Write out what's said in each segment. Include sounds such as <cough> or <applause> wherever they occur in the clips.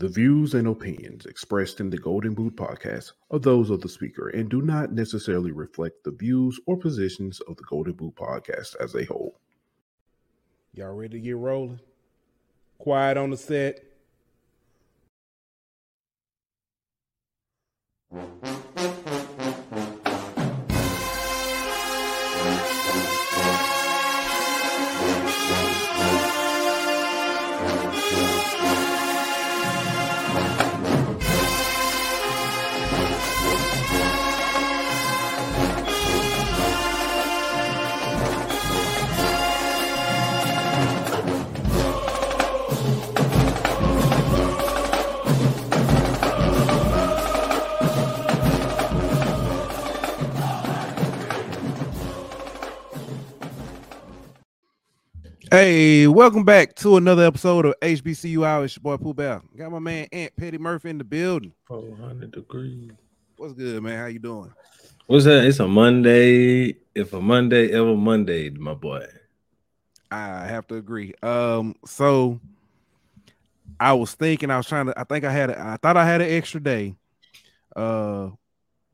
The views and opinions expressed in the Golden Boot podcast are those of the speaker and do not necessarily reflect the views or positions of the Golden Boot podcast as a whole. Y'all ready to get rolling? Quiet on the set. Hey, welcome back to another episode of HBCU Hour. It's your boy Pooh Bell. Got my man Aunt Petty Murphy in the building. 400 degrees. What's good, man? How you doing? What's that? It's a Monday. If a Monday ever Monday, my boy. I have to agree. Um, so I was thinking, I was trying to, I think I had, a, I thought I had an extra day. Uh,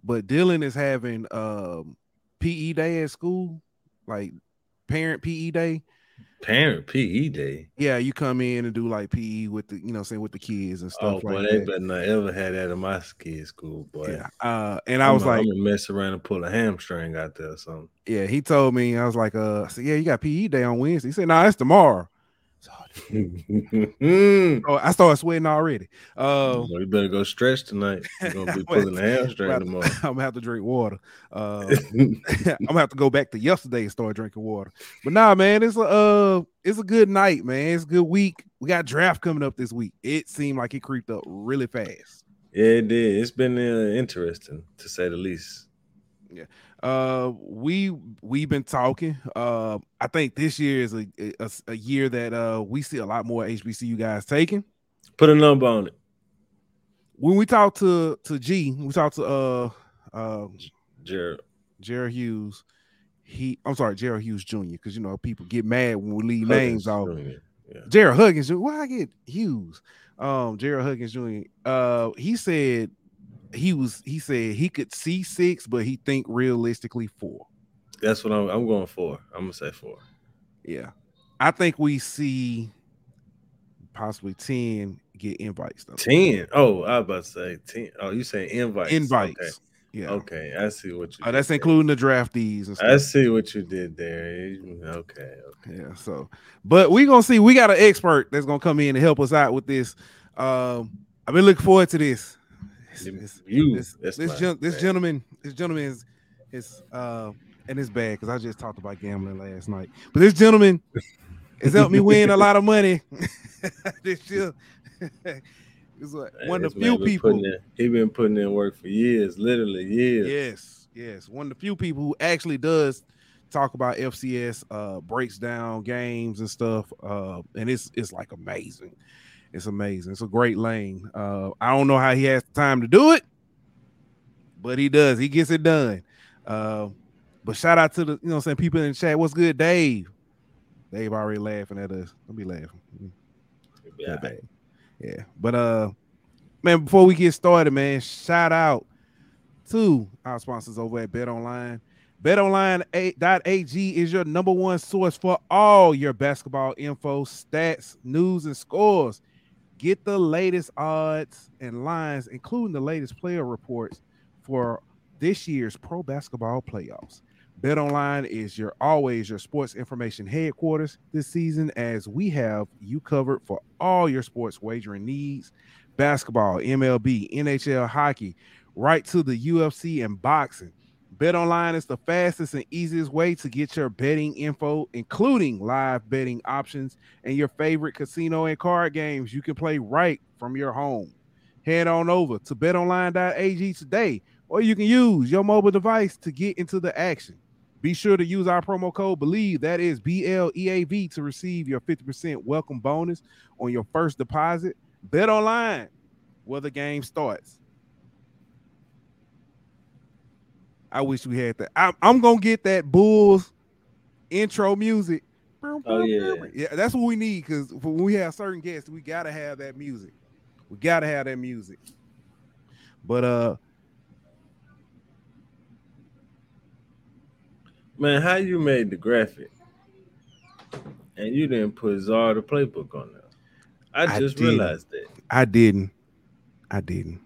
but Dylan is having um PE day at school, like parent PE day. Parent PE day. Yeah, you come in and do like PE with the, you know, saying with the kids and Oh stuff boy, like they that. better not ever had that in my kid's school, boy. Yeah. Uh, and I was I'm, like, I'm gonna mess around and pull a hamstring out there or something. yeah, he told me, I was like, uh, I said, yeah, you got PE day on Wednesday. He said, nah, it's tomorrow. So, <laughs> you oh, I started sweating already. Uh, better go stretch tonight. You're gonna be <laughs> Well, pulling the hamstring <laughs> I'm tomorrow. gonna have to drink water. Uh, I'm gonna have to go back to yesterday and start drinking water. But nah, man, it's a uh, it's a good night, man. It's a good week. We got draft coming up this week. It seemed like it creeped up really fast. yeah, it did. It's been uh, interesting to say the least. Uh, we we've been talking. Uh, I think this year is a, a a year that uh we see a lot more HBCU guys taking. Put a number on it. When we talked to to G, we talked to uh uh Jared. Jared Hughes. He, I'm sorry, Jared Hughes Jr. Because you know people get mad when we leave Huggins names off. Yeah. Jared Huggins. Why I get Hughes? Um, Jared Huggins Jr. Uh, he said he was. He said he could see six, but he think realistically four. That's what I'm, I'm going for. I'm gonna say four. Yeah, I think we see possibly ten get invites though. Ten. Oh, I was about to say ten. Oh, you say invites? invites. Okay. Yeah, Okay, I see what you. Did that's there. including the draftees and stuff. I see what you did there. Okay, okay. Yeah, so but we gonna see. We got an expert that's gonna come in and help us out with this. Um, I've been looking forward to this. This, this, You, this, this, gen- this gentleman, this gentleman is is uh and it's bad because I just talked about gambling last night. But this gentleman has helped me win a lot of money. <laughs> this <laughs> year. <laughs> It's like Hey, one of the few been people. putting in- he been putting in work for years, literally years. Yes, yes. One of the few people who actually does talk about FCS, uh, breaks down games and stuff. Uh, and it's it's like amazing. It's amazing. It's a great lane. Uh, I don't know how he has time to do it, but he does. He gets it done. Uh, but shout out to the you know I'm saying people in the chat. What's good, Dave? Dave already laughing at us. Don't be laughing. Yeah. Yeah. But uh man, before we get started, man, shout out to our sponsors over at Bet Online. BetOnline.ag is your number one source for all your basketball info, stats, news, and scores. Get the latest odds and lines, including the latest player reports for this year's pro basketball playoffs. BetOnline is your always your sports information headquarters this season as we have you covered for all your sports wagering needs. Basketball, MLB, NHL, hockey, right to the UFC and boxing. BetOnline is the fastest and easiest way to get your betting info, including live betting options and your favorite casino and card games you can play right from your home. Head on over to betonline.ag today, or you can use your mobile device to get into the action. Be sure to use our promo code BELIEVE, that is B L E A V, to receive your 50% welcome bonus on your first deposit. Bet online where the game starts. I wish we had that. I'm, I'm gonna get that Bulls intro music. Oh, yeah. yeah, that's what we need because when we have certain guests, we gotta have that music. We gotta have that music. But uh, Man, how you made the graphic and you didn't put Czar the playbook on there? I I just didn't. realized that. I didn't. I didn't.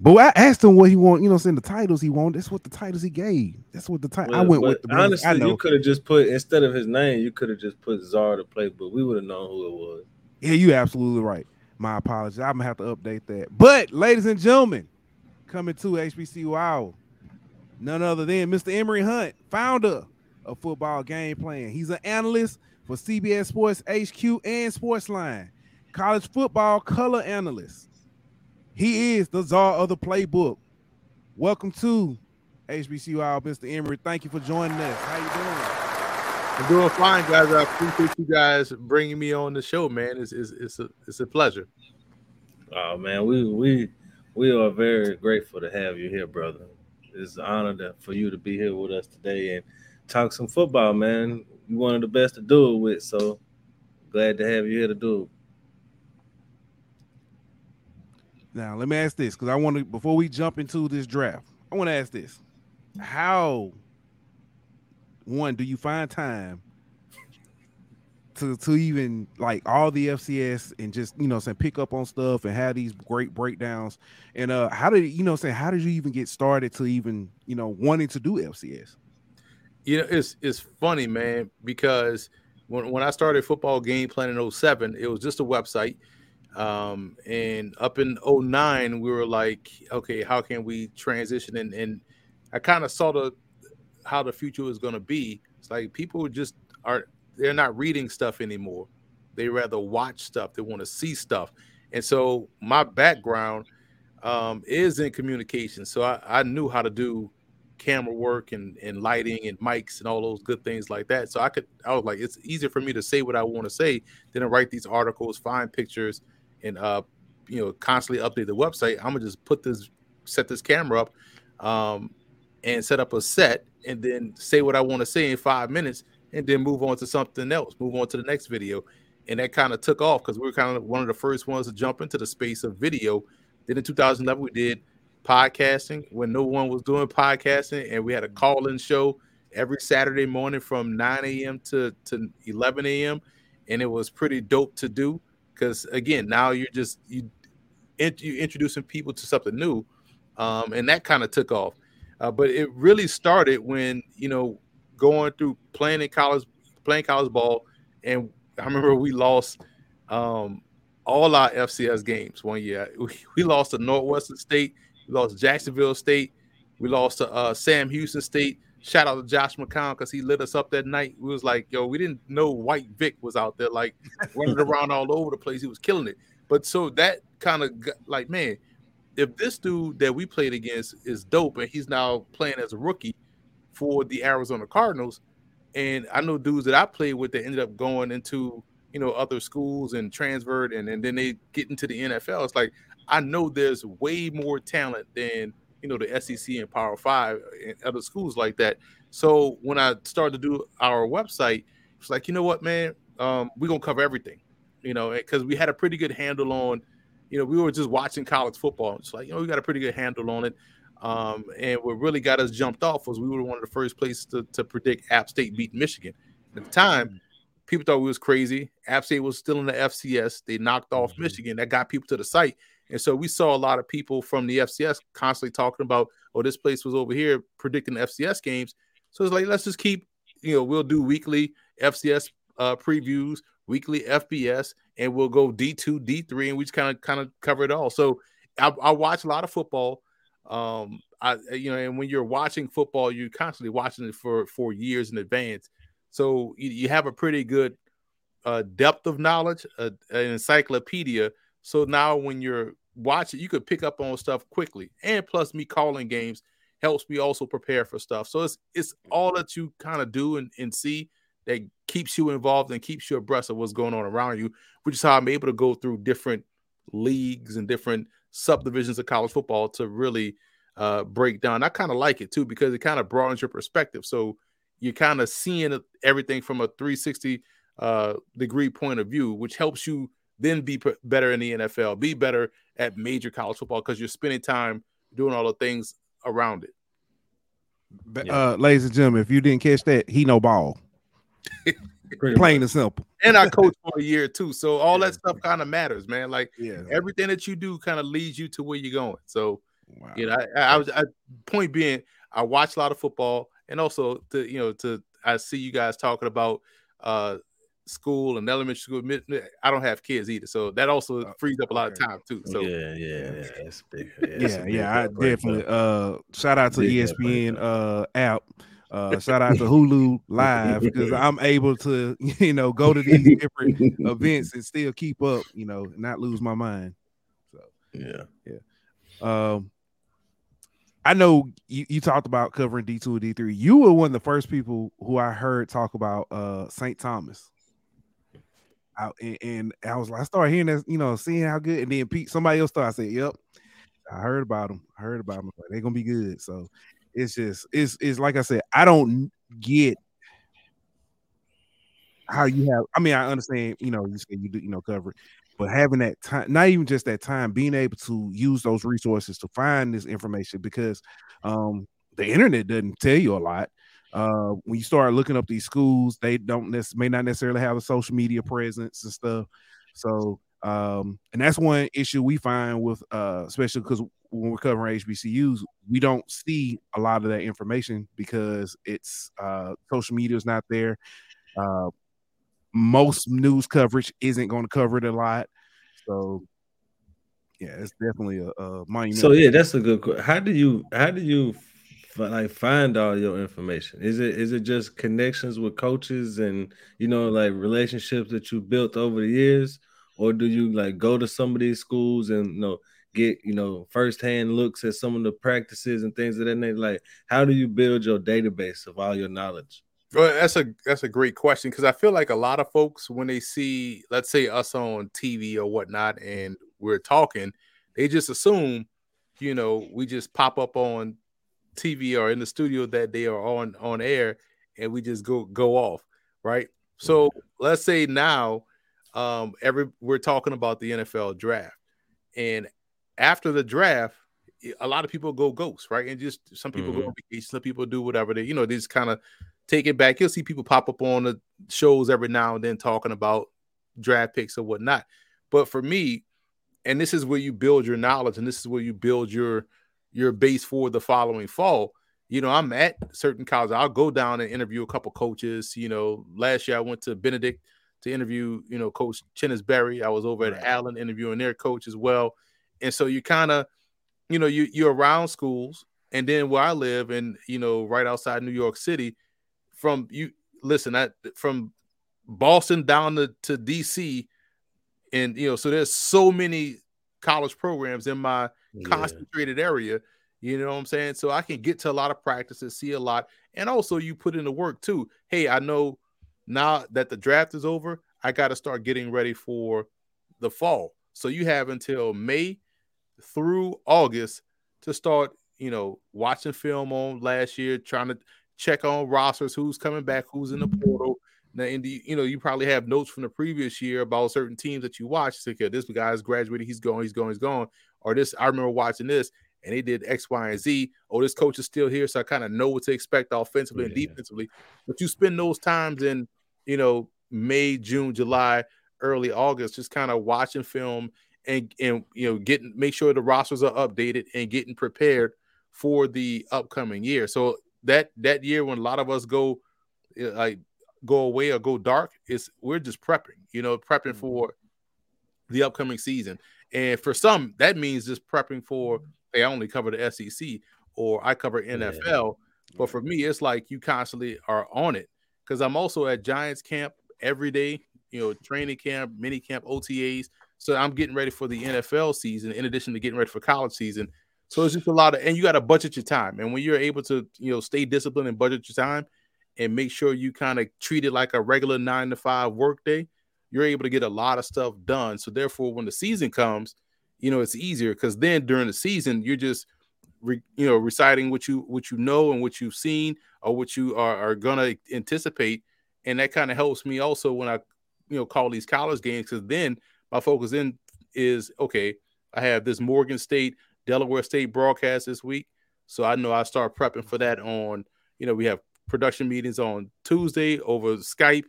But I asked him what he want. You know, saying the titles he wanted. That's what the titles he gave. That's what the title. I went with the honestly, you could have just put instead of his name, you could have just put Czar to play, but We would have known who it was. Yeah, you absolutely right. My apologies. I'm gonna have to update that. But ladies and gentlemen, coming to HBCU Hour, none other than Mr. Emory Hunt, founder of Football Game Plan. He's an analyst for CBS Sports HQ and Sportsline, college football color analyst. He is the czar of the playbook. Welcome to HBCU Hour, Mr. Emory. Thank you for joining us. How you doing? I'm doing fine, guys. I appreciate you guys bringing me on the show, man. It's it's, it's a it's a pleasure. Oh man, we we we are very grateful to have you here, brother. It's an honor to, for you to be here with us today and talk some football, man. You're one of the best to do it with, so glad to have you here to do it. Now, let me ask this because I want to, before we jump into this draft, I want to ask this. How, one, do you find time to, to even like all the FCS and just, you know, saying pick up on stuff and have these great breakdowns? And uh, how did, you know, saying, how did you even get started to even, you know, wanting to do FCS? You know, it's it's funny, man, because when when I started football game plan in 07, it was just a website. Um, and up in 09, we were like, okay, how can we transition? And and I kind of saw the how the future was gonna be. It's like people just are they're not reading stuff anymore. They rather watch stuff, they want to see stuff. And so my background um, is in communication. So I, I knew how to do camera work and, and lighting and mics and all those good things like that. So I could, I was like, it's easier for me to say what I want to say than to write these articles, find pictures, and uh, you know, constantly update the website. I'm gonna just put this, set this camera up, um, and set up a set, and then say what I want to say in five minutes, and then move on to something else, move on to the next video, and that kind of took off because we were kind of one of the first ones to jump into the space of video. Then in 2011 we did podcasting when no one was doing podcasting, and we had a call-in show every Saturday morning from 9 a.m. to to 11 a.m. and it was pretty dope to do because again now you're just you you introducing people to something new, um, and that kind of took off. Uh, but it really started when you know going through playing in college, playing college ball, and I remember we lost um, all our FCS games one year. <laughs> We, we lost to Northwestern State, we lost Jacksonville State, we lost to uh, Sam Houston State. Shout out to Josh McCown because he lit us up that night. We was like, yo, we didn't know White Vick was out there like <laughs> running around all over the place. He was killing it. But so that kind of like, man, if this dude that we played against is dope and he's now playing as a rookie for the Arizona Cardinals, and I know dudes that I played with that ended up going into you know other schools and transferred and, and then they get into the NFL. It's like I know there's way more talent than you know the SEC and Power Five and other schools like that. So when I started to do our website, it's like you know what, man, um, we're gonna cover everything, you know, because we had a pretty good handle on, you know, we were just watching college football. It's like you know we got a pretty good handle on it. Um, and what really got us jumped off was we were one of the first places to, to predict App State beat Michigan. At the time, people thought we was crazy. App State was still in the FCS. They knocked off Mhm. Michigan. That got people to the site. And so we saw a lot of people from the FCS constantly talking about, oh, this place was over here predicting FCS games. So it's like let's just keep, you know, we'll do weekly FCS uh, previews, weekly FBS, and we'll go D2, D3, and we just kind of kind of cover it all. So I, I watch a lot of football. Um, I you know, and when you're watching football, you're constantly watching it for for years in advance. So you, you have a pretty good uh, depth of knowledge, uh, an encyclopedia. So now when you're watching, you could pick up on stuff quickly. And plus, me calling games helps me also prepare for stuff. So it's it's all that you kind of do and, and see that keeps you involved and keeps you abreast of what's going on around you, which is how I'm able to go through different leagues and different subdivisions of college football to really uh, break down. I kind of like it too because it kind of broadens your perspective. So you're kind of seeing everything from a 360 uh, degree point of view, which helps you then be better in the NFL, be better at major college football because you're spending time doing all the things around it. Uh, ladies and gentlemen, if you didn't catch that, he know ball. Plain and simple. And I coach for a year too, so all yeah. that stuff kind of matters, man. Like yeah. everything that you do kind of leads you to where you're going. So, wow. you know, I, I was I, point being, I watch a lot of football, and also to you know to I see you guys talking about uh school and elementary school. I don't have kids either, so that also oh, frees up a lot of time too. So yeah, yeah, yeah, that's big. Yeah, <laughs> yeah, yeah I definitely. Uh, shout out to ESPN uh app. Uh, shout out to Hulu Live because I'm able to, <laughs> you know, go to these different events and still keep up, you know, not lose my mind. So yeah, yeah. Um, I know you, you talked about covering D2 and D3. You were one of the first people who I heard talk about uh St. Thomas. And, and, I was like, I started hearing that, you know, seeing how good, and then Pete, somebody else started. I said, "Yep, I heard about them. I heard about them. They're gonna be good." So it's just, it's, it's like I said, I don't get how you have. I mean, I understand, you know, you say you do, you know, cover but having that time, not even just that time, being able to use those resources to find this information because um the internet doesn't tell you a lot uh, when you start looking up these schools, they don't nec- may not necessarily have a social media presence and stuff. So, um, and that's one issue we find with, uh, especially because when we're covering HBCUs, we don't see a lot of that information because it's uh, social media is not there. Uh, most news coverage isn't going to cover it a lot. So, yeah, it's definitely a, a monument. So yeah, that's a good. Question. How do you how do you like find all your information? Is it is it just connections with coaches and you know like relationships that you built over the years, or do you like go to some of these schools and you know get you know firsthand looks at some of the practices and things of that nature? Like, how do you build your database of all your knowledge? Well, that's a that's a great question because I feel like a lot of folks when they see, let's say, us on TV or whatnot, and we're talking, they just assume, you know, we just pop up on TV or in the studio that they are on on air, and we just go go off, right? So let's say now, um, every we're talking about the NFL draft, and after the draft, a lot of people go ghost, right? And just some people mm-hmm. go on vacation, some people do whatever they, you know, they just kind of take it back. You'll see people pop up on the shows every now and then talking about draft picks or whatnot. But for me, and this is where you build your knowledge, and this is where you build your your base for the following fall. You know, I'm at certain colleges. I'll go down and interview a couple coaches. You know, last year I went to Benedict to interview, you know, Coach Chennis Berry. I was over right. at Allen interviewing their coach as well. And so you kind of, you know, you you're around schools, and then where I live, and you know, right outside New York City, from you listen, I from Boston down to, to DC, and you know, so there's so many college programs in my yeah. concentrated area. You know what I'm saying? So I can get to a lot of practices, see a lot, and also you put in the work too. Hey, I know now that the draft is over, I got to start getting ready for the fall. So you have until May through August to start, you know, watching film on last year, trying to check on rosters, who's coming back, who's in the portal, now, in the, you know, you probably have notes from the previous year about certain teams that you watch. So, okay, this guy's graduated, he's going, he's going, he's going. Or this, I remember watching this, and they did X, Y, and Z. Oh, this coach is still here, so I kind of know what to expect offensively yeah. and defensively. But you spend those times in, you know, May, June, July, early August, just kind of watching film and and you know getting make sure the rosters are updated and getting prepared for the upcoming year. So that that year when a lot of us go uh, like go away or go dark, is we're just prepping, you know, prepping Mm-hmm. for the upcoming season. And for some, that means just prepping for they only cover the SEC or I cover NFL. But for me, it's like you constantly are on it because I'm also at Giants camp every day, you know, training camp, mini camp, OTAs. So I'm getting ready for the NFL season in addition to getting ready for college season. So it's just a lot of, and you got to budget your time. And when you're able to, you know, stay disciplined and budget your time and make sure you kind of treat it like a regular nine to five work day, you're able to get a lot of stuff done. So therefore, when the season comes, you know, it's easier because then during the season, you're just, re, you know, reciting what you what you know and what you've seen or what you are, are gonna anticipate, and that kind of helps me also when I, you know, call these college games because then my focus in is okay. I have this Morgan State, Delaware State broadcast this week, so I know I start prepping for that on. You know, we have production meetings on Tuesday over Skype.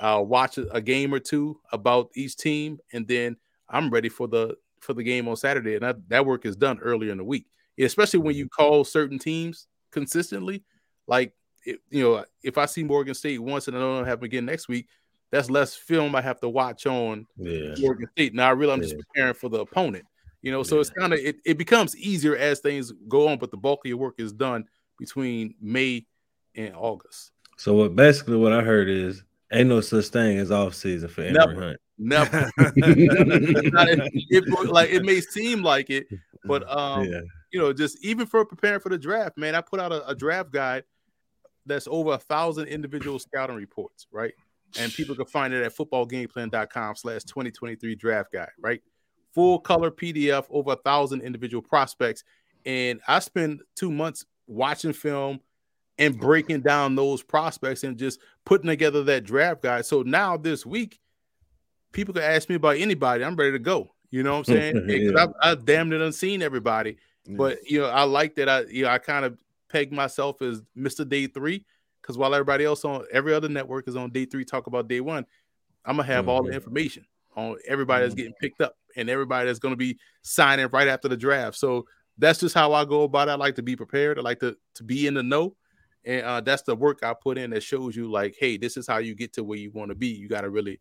I'll watch a game or two about each team, and then I'm ready for the for the game on Saturday. And that, that work is done earlier in the week, especially when you mm-hmm. call certain teams consistently. Like, it, you know, if I see Morgan State once and I don't have them again next week, that's less film I have to watch on Yeah. Morgan State. Now I realize I'm just preparing for the opponent. You know, so it's kind of it, it becomes easier as things go on, but the bulk of your work is done between May and August. So what basically what I heard is ain't no such thing as off season for Emory Never. Hunt. Never. <laughs> <laughs> It- it- like it may seem like it, but um, yeah. you know, just even for preparing for the draft, man, I put out a, a draft guide that's over a thousand individual scouting reports, right? And people can find it at footballgameplan.com slash 2023 draft guide, right? Full color PDF, over a thousand individual prospects. And I spend two months watching film and breaking down those prospects and just putting together that draft guide. So now this week, people can ask me about anybody. I'm ready to go. You know what I'm <laughs> saying? Yeah. I've, I've damn near unseen everybody. But you know, I like that I you know I kind of peg myself as Mr. Day Three because while everybody else on every other network is on day three, talk about day one, I'm gonna have mm-hmm. all the information on everybody that's mm-hmm. getting picked up and everybody that's gonna be signing right after the draft. So that's just how I go about it. I like to be prepared. I like to to be in the know. And uh, that's the work I put in that shows you like, hey, this is how you get to where you want to be. You got to really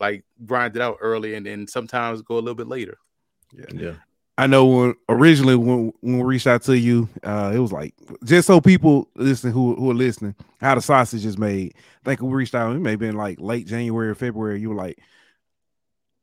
like grind it out early and then sometimes go a little bit later. Yeah. Yeah. I know when originally when, when we reached out to you, uh, it was like just so people listen who who are listening, how the sausage is made. I think we reached out, it may have been like late January or February. You were like,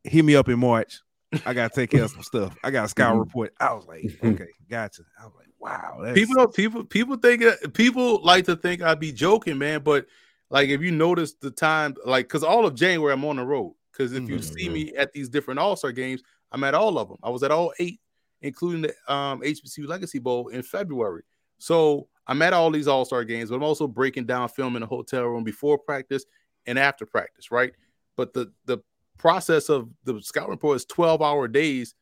hit me up in March. I gotta take care of some stuff. I got a scout Mm-hmm. report. I was like, okay, gotcha. I was like, wow, that's people don't people people think people like to think I'd be joking, man. But like if you notice the time, like because all of January I'm on the road. Because if you see Mhm. me at these different All Star games, I'm at all of them. I was at all eight, including the um, HBCU Legacy Bowl in February. So I'm at all these All Star games, but I'm also breaking down film in the hotel room before practice and after practice, right? But the the process of the scout report is 12 hour days,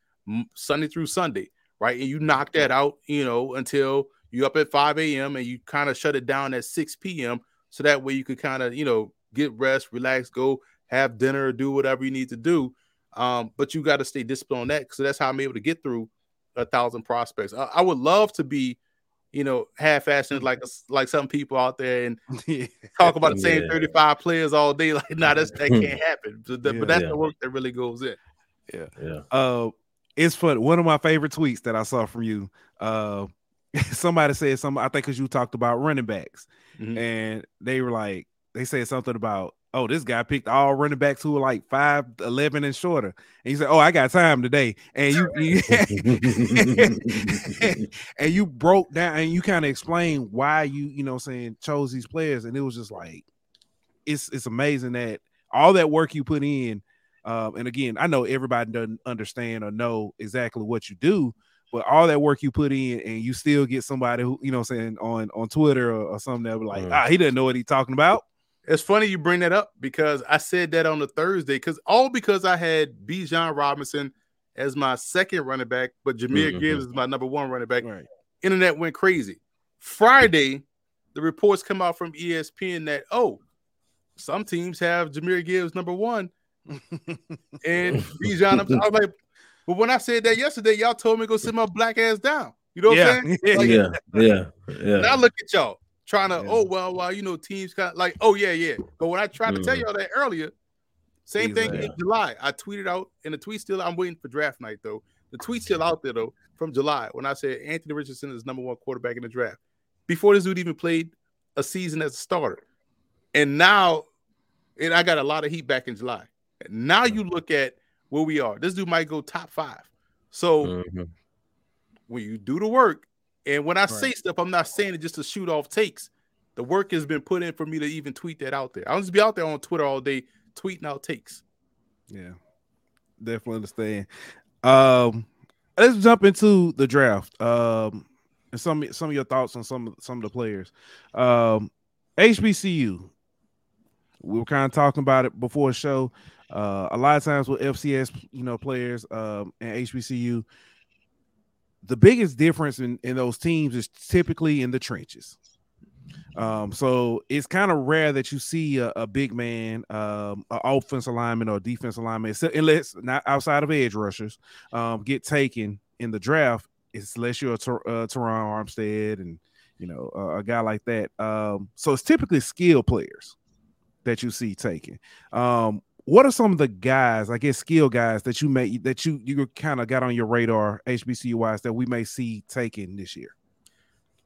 Sunday through Sunday, right? And you knock that out, you know, until you up at 5 a.m. and you kind of shut it down at 6 p.m. So that way you could kind of, you know, get rest, relax, go have dinner, do whatever you need to do. Um, but you got to stay disciplined on that. So that's how I'm able to get through a thousand prospects. I, I would love to be, you know, half-assed like <laughs> like some people out there and <laughs> yeah. talk about the same Yeah. 35 players all day. Like, nah, that's that <laughs> can't happen. But, that- Yeah. but that's Yeah. the work that really goes in. Yeah. Uh, it's funny. One of my favorite tweets that I saw from you. Uh, <laughs> somebody said something. I think because you talked about running backs, Mhm. and they were like, they said something about, oh, this guy picked all running backs who were like five eleven and shorter. And he said, oh, I got time today, and you, <laughs> and you broke down and you kind of explained why you, you know, saying chose these players, and it was just like, it's it's amazing that all that work you put in um, and again, I know everybody doesn't understand or know exactly what you do, but all that work you put in, and you still get somebody who, you know, I'm saying on on Twitter or, or something that be like, Mm. ah, he doesn't know what he's talking about. It's funny you bring that up because I said that on the Thursday because all because I had Bijan Robinson as my second running back, but Jahmyr Mhm. Gibbs is my number one running back. Right. Internet went crazy. Friday, the reports come out from ESPN that oh, some teams have Jahmyr Gibbs number one and Bijan. up- I was like, but when I said that yesterday, y'all told me to go sit my black ass down. You know what I'm saying? yeah. <laughs> Like, yeah. Yeah. Yeah. Now look at y'all trying to, Yeah. oh well, well, you know, teams kind of like, oh yeah, yeah. But when I tried to tell Mhm. y'all that earlier, same thing in Exactly. July. I tweeted out, and the tweet still. I'm waiting for draft night though. The tweet's still out there though from July when I said Anthony Richardson is number one quarterback in the draft before this dude even played a season as a starter, and now, and I got a lot of heat back in July. Now you look at where we are. This dude might go top five. So Mhm. when you do the work, and when I say stuff, I'm not saying it just to shoot off takes. The work has been put in for me to even tweet that out there. I'll just be out there on Twitter all day tweeting out takes. Yeah, definitely understand. Um, let's jump into the draft. Um, and some some of your thoughts on some some of the players. Um, HBCU. We were kind of talking about it before the show. Uh, a lot of times with FCS, you know, players um, and HBCU, the biggest difference in, in those teams is typically in the trenches. Um, so it's kind of rare that you see a, a big man, um, an offensive lineman or defensive lineman, unless not outside of edge rushers, um, get taken in the draft. It's unless you're a Ter- uh, Terron Armstead and you know uh, a guy like that. Um, so it's typically skill players that you see taken. Um, what are some of the guys, I guess, skill guys that you may that you you kind of got on your radar HBCU wise that we may see taken this year?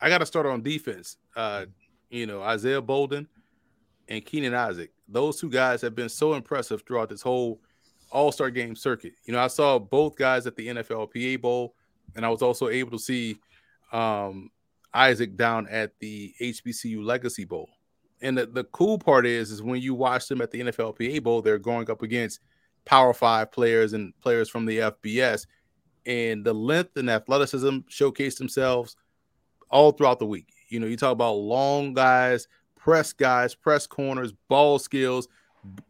I got to start on defense. Uh, you know, Isaiah Bolden and Keenan Isaac. Those two guys have been so impressive throughout this whole All Star game circuit. You know, I saw both guys at the NFLPA Bowl, and I was also able to see um, Isaac down at the HBCU Legacy Bowl. And the, the cool part is, is when you watch them at the NFLPA Bowl, they're going up against Power Five players and players from the FBS, and the length and athleticism showcased themselves all throughout the week. You know, you talk about long guys, press guys, press corners, ball skills.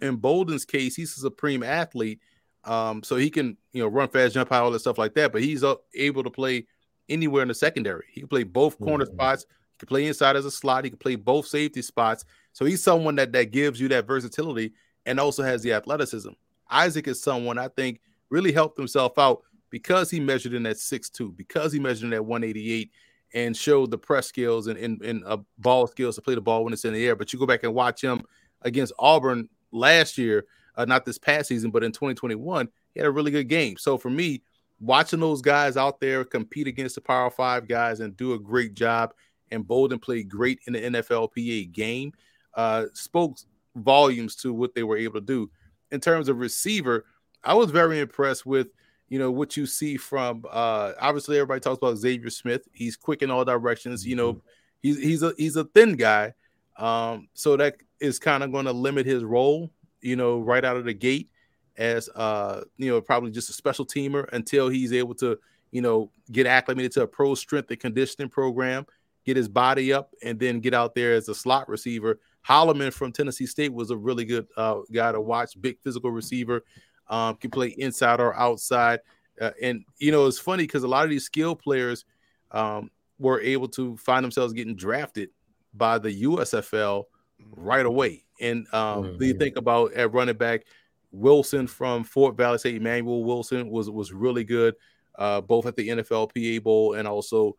In Bolden's case, he's a supreme athlete, um, so he can you know run fast, jump high, all that stuff like that. But he's uh, able to play anywhere in the secondary. He can play both corner Mhm. spots. He can play inside as a slot. He can play both safety spots. So he's someone that that gives you that versatility and also has the athleticism. Isaac is someone I think really helped himself out because he measured in at 6'2, because he measured in at 188 and showed the press skills and, and, and uh, ball skills to play the ball when it's in the air. But you go back and watch him against Auburn last year, uh, not this past season, but in 2021, he had a really good game. So for me, watching those guys out there compete against the Power Five guys and do a great job, and Bolden played great in the NFLPA game, uh, spoke volumes to what they were able to do. In terms of receiver, I was very impressed with you know what you see from uh obviously everybody talks about Xavier Smith. He's quick in all directions. You know, he's he's a he's a thin guy. Um, so that is kind of going to limit his role, you know, right out of the gate as uh, you know, probably just a special teamer until he's able to, you know, get acclimated to a pro strength and conditioning program, get his body up, and then get out there as a slot receiver. Holloman from Tennessee State was a really good uh, guy to watch, big physical receiver um, can play inside or outside. Uh, and you know, it's funny because a lot of these skill players um, were able to find themselves getting drafted by the USFL right away. And um, do you think about at running back Wilson from Fort Valley State, Emmanuel Wilson was was really good, uh, both at the NFLPA Bowl and also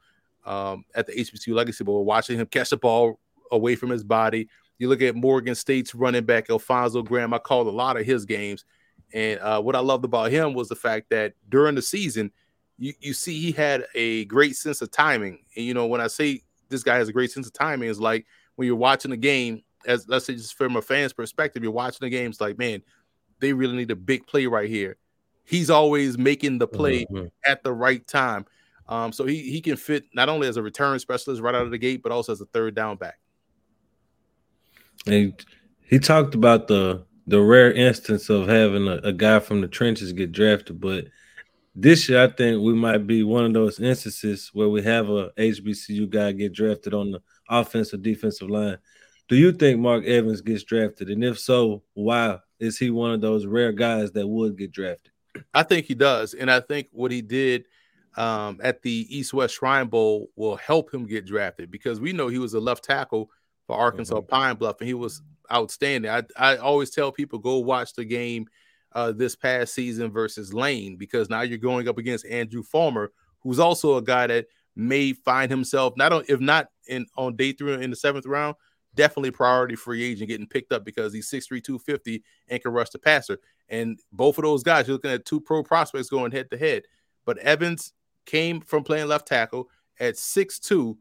um, at the HBCU Legacy Bowl. Watching him catch the ball away from his body. You look at Morgan State's running back Alfonso Graham. I called a lot of his games. And uh, what I loved about him was the fact that during the season, you, you see he had a great sense of timing. And you know, when I say this guy has a great sense of timing, is like when you're watching the game, as let's say just from a fan's perspective, you're watching the game, it's like, man, they really need a big play right here. He's always making the play Mhm. at the right time. Um, so he he can fit not only as a return specialist right out of the gate, but also as a third down back. And he talked about the the rare instance of having a, a guy from the trenches get drafted, but this year I think we might be one of those instances where we have a HBCU guy get drafted on the offensive defensive line. Do you think Mark Evans gets drafted? And if so, why is he one of those rare guys that would get drafted? I think he does, and I think what he did um, at the East West Shrine Bowl will help him get drafted because we know he was a left tackle for Arkansas Pine Bluff, and he was outstanding. I I always tell people go watch the game uh, this past season versus Lane because now you're going up against Andrew Farmer, who's also a guy that may find himself not on if not in on day three in the seventh round, definitely priority free agent getting picked up because he's 6'3, 250 and can rush the passer. And both of those guys, you're looking at two pro prospects going head to head. But Evans came from playing left tackle at 6'2.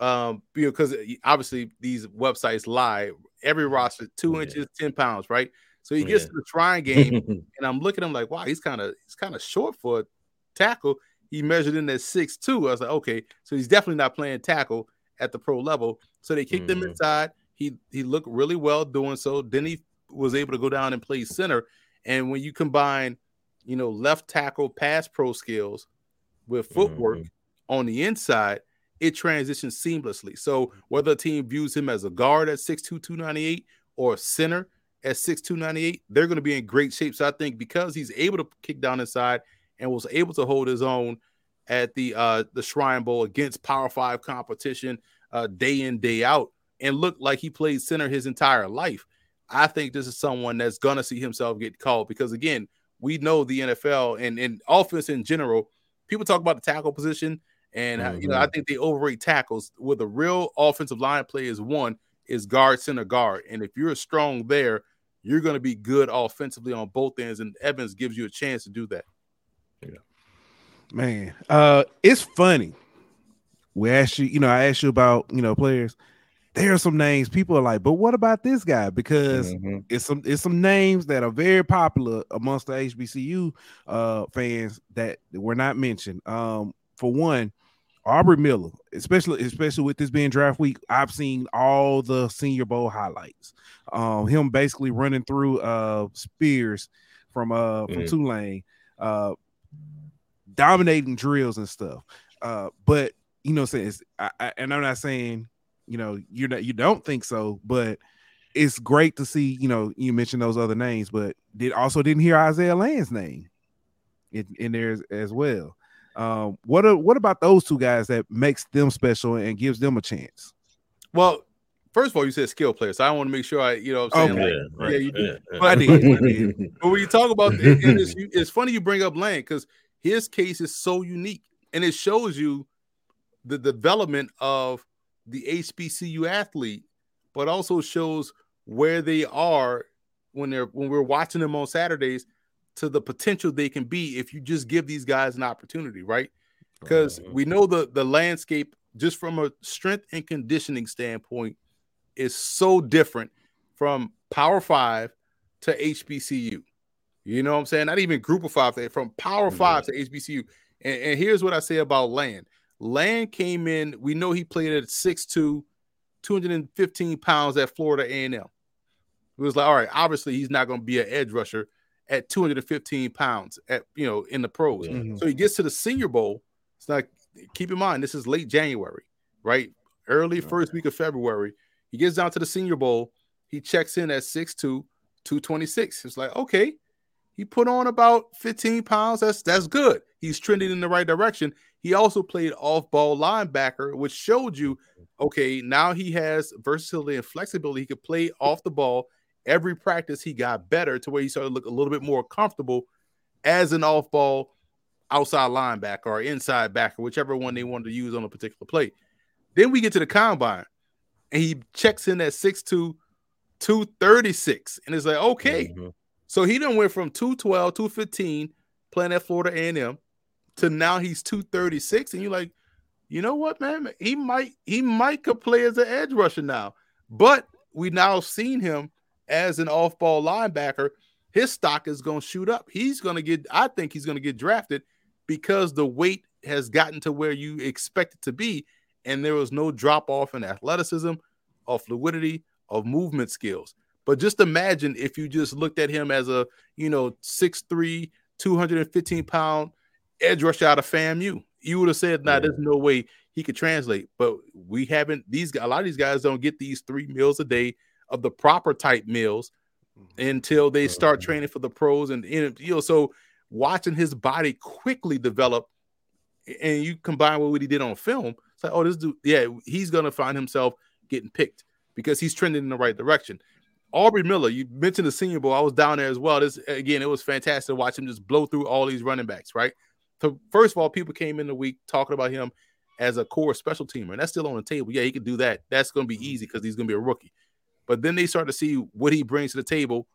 Um, you know, because obviously these websites lie. Every roster two inches, 10 pounds, right? So he gets yeah. to the Shrine game, <laughs> and I'm looking at him like, wow, he's kind of he's kind of short for a tackle. He measured in at six two. I was like, okay, so he's definitely not playing tackle at the pro level. So they kicked mm-hmm. him inside. He he looked really well doing so. Then he was able to go down and play center. And when you combine, you know, left tackle pass pro skills with footwork mm-hmm. on the inside, it transitions seamlessly. So whether a team views him as a guard at 6'2, 298 or a center at 6'2, 298, they're going to be in great shape. So I think because he's able to kick down inside and was able to hold his own at the uh the Shrine Bowl against Power Five competition uh day in, day out, and look like he played center his entire life. I think this is someone that's gonna see himself get called because again, we know the NFL and, and offense in general, people talk about the tackle position, and mm-hmm. you know, I mm-hmm. think they overrate tackles. Where the real offensive line play is one is guard, center, guard. And if you're strong there, you're going to be good offensively on both ends. And Evans gives you a chance to do that. Yeah. Man, uh, it's funny. We asked you, you know, I asked you about, you know, players. There are some names people are like, but what about this guy? Because mm-hmm. it's some it's some names that are very popular amongst the HBCU uh fans that were not mentioned. Um, for one, Aubrey Miller, especially especially with this being draft week, I've seen all the Senior Bowl highlights. Um, him basically running through uh Spears from uh from mm. Tulane. Uh, dominating drills and stuff. Uh, but you know, says I, I, and I'm not saying you know you're not you don't think so, but it's great to see. You know, you mentioned those other names, but did also didn't hear Isaiah Land's name in, in there as, as well. Um, what are, what about those two guys that makes them special and gives them a chance? Well, first of all, you said skill players. So I want to make sure I, you know, I'm saying, okay. like, yeah, right. yeah, you did. Yeah, yeah. I did. I did. <laughs> but when you talk about, it, it's, <laughs> it's funny you bring up Land because his case is so unique and it shows you the development of the HBCU athlete, but also shows where they are when they're when we're watching them on Saturdays to the potential they can be if you just give these guys an opportunity, right? Because uh-huh. we know the the landscape just from a strength and conditioning standpoint is so different from Power 5 to HBCU. You know what I'm saying? Not even group of five, from power five mm-hmm. to HBCU. And, and, here's what I say about Land. Land came in, we know he played at 6'2, 215 pounds at Florida A&M. It was like, all right, obviously he's not going to be an edge rusher at 215 pounds at you know in the pros. Mm-hmm. So he gets to the senior bowl. It's like keep in mind this is late January, right? Early first week of February. He gets down to the senior bowl. He checks in at 6'2, 226. It's like, okay, he put on about 15 pounds. That's that's good. He's trending in the right direction. He also played off-ball linebacker, which showed you, okay, now he has versatility and flexibility. He could play off the ball. Every practice he got better to where he started to look a little bit more comfortable as an off-ball outside linebacker or inside backer, whichever one they wanted to use on a particular play. Then we get to the combine, and he checks in at 6'2, 236. And it's like, okay. Mm-hmm so he done went from 212, 215 playing at Florida A&M to now he's 236. And you're like, you know what, man? He might he might could play as an edge rusher now. But we now seen him as an off-ball linebacker. His stock is gonna shoot up. He's gonna get, I think he's gonna get drafted because the weight has gotten to where you expect it to be, and there was no drop off in athleticism, of fluidity, of movement skills. But just imagine if you just looked at him as a, you know, 6'3, 215 pound edge rusher out of FAMU. You would have said, nah, yeah. there's no way he could translate. But we haven't, these a lot of these guys don't get these three meals a day of the proper type meals mm-hmm. until they start training for the pros. And, and you know, so watching his body quickly develop and you combine with what he did on film, it's like, oh, this dude, yeah, he's gonna find himself getting picked because he's trending in the right direction. Aubrey Miller, you mentioned the Senior Bowl. I was down there as well. This again, it was fantastic to watch him just blow through all these running backs. Right. So first of all, people came in the week talking about him as a core special teamer. And that's still on the table. Yeah, he could do that. That's going to be easy because he's going to be a rookie. But then they start to see what he brings to the table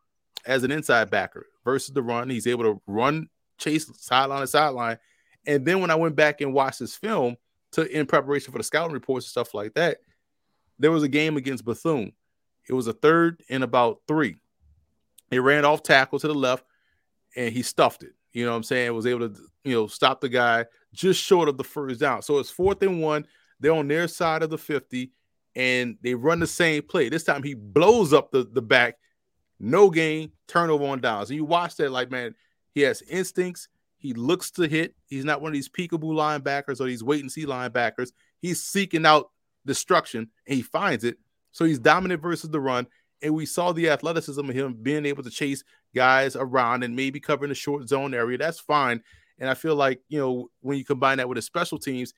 as an inside backer versus the run. He's able to run, chase sideline to sideline. And then when I went back and watched this film to in preparation for the scouting reports and stuff like that, there was a game against Bethune. It was a third and about three. He ran off tackle to the left and he stuffed it. You know what I'm saying? Was able to, you know, stop the guy just short of the first down. So it's fourth and one. They're on their side of the 50 and they run the same play. This time he blows up the, the back, no gain, turnover on downs. And you watch that, like, man, he has instincts. He looks to hit. He's not one of these peekaboo linebackers or these wait and see linebackers. He's seeking out destruction and he finds it. So he's dominant versus the run. And we saw the athleticism of him being able to chase guys around and maybe covering the short zone area. That's fine. And I feel like, you know, when you combine that with his special teams,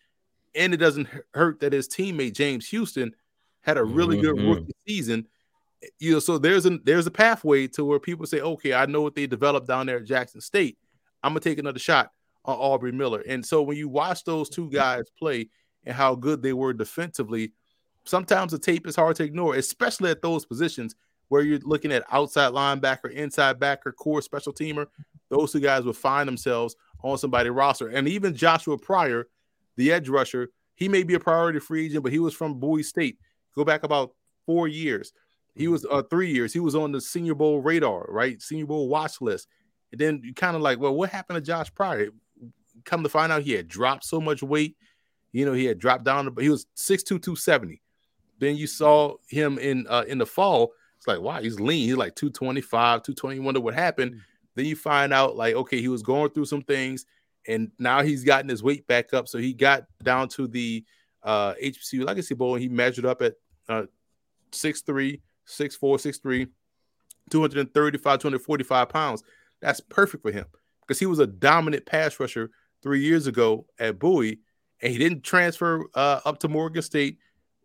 and it doesn't hurt that his teammate James Houston had a really mm-hmm. good rookie season. You know, so there's a there's a pathway to where people say, okay, I know what they developed down there at Jackson State. I'm gonna take another shot on Aubrey Miller. And so when you watch those two guys play and how good they were defensively, sometimes the tape is hard to ignore, especially at those positions where you're looking at outside linebacker, inside backer, core special teamer. Those two guys will find themselves on somebody's roster. And even Joshua Pryor, the edge rusher, he may be a priority free agent, but he was from Bowie State. Go back about four years. He was uh, three years. He was on the Senior Bowl radar, right? Senior Bowl watch list. And then you kind of like, well, what happened to Josh Pryor? Come to find out, he had dropped so much weight. You know, he had dropped down. but He was 6'2", 270. Then you saw him in uh, in the fall. It's like, wow, he's lean. He's like 225, 220. You wonder what happened. Then you find out, like, okay, he was going through some things and now he's gotten his weight back up. So he got down to the uh, HBCU Legacy Bowl and he measured up at uh, 6'3, 6'4, 6'3, 235, 245 pounds. That's perfect for him because he was a dominant pass rusher three years ago at Bowie and he didn't transfer uh, up to Morgan State.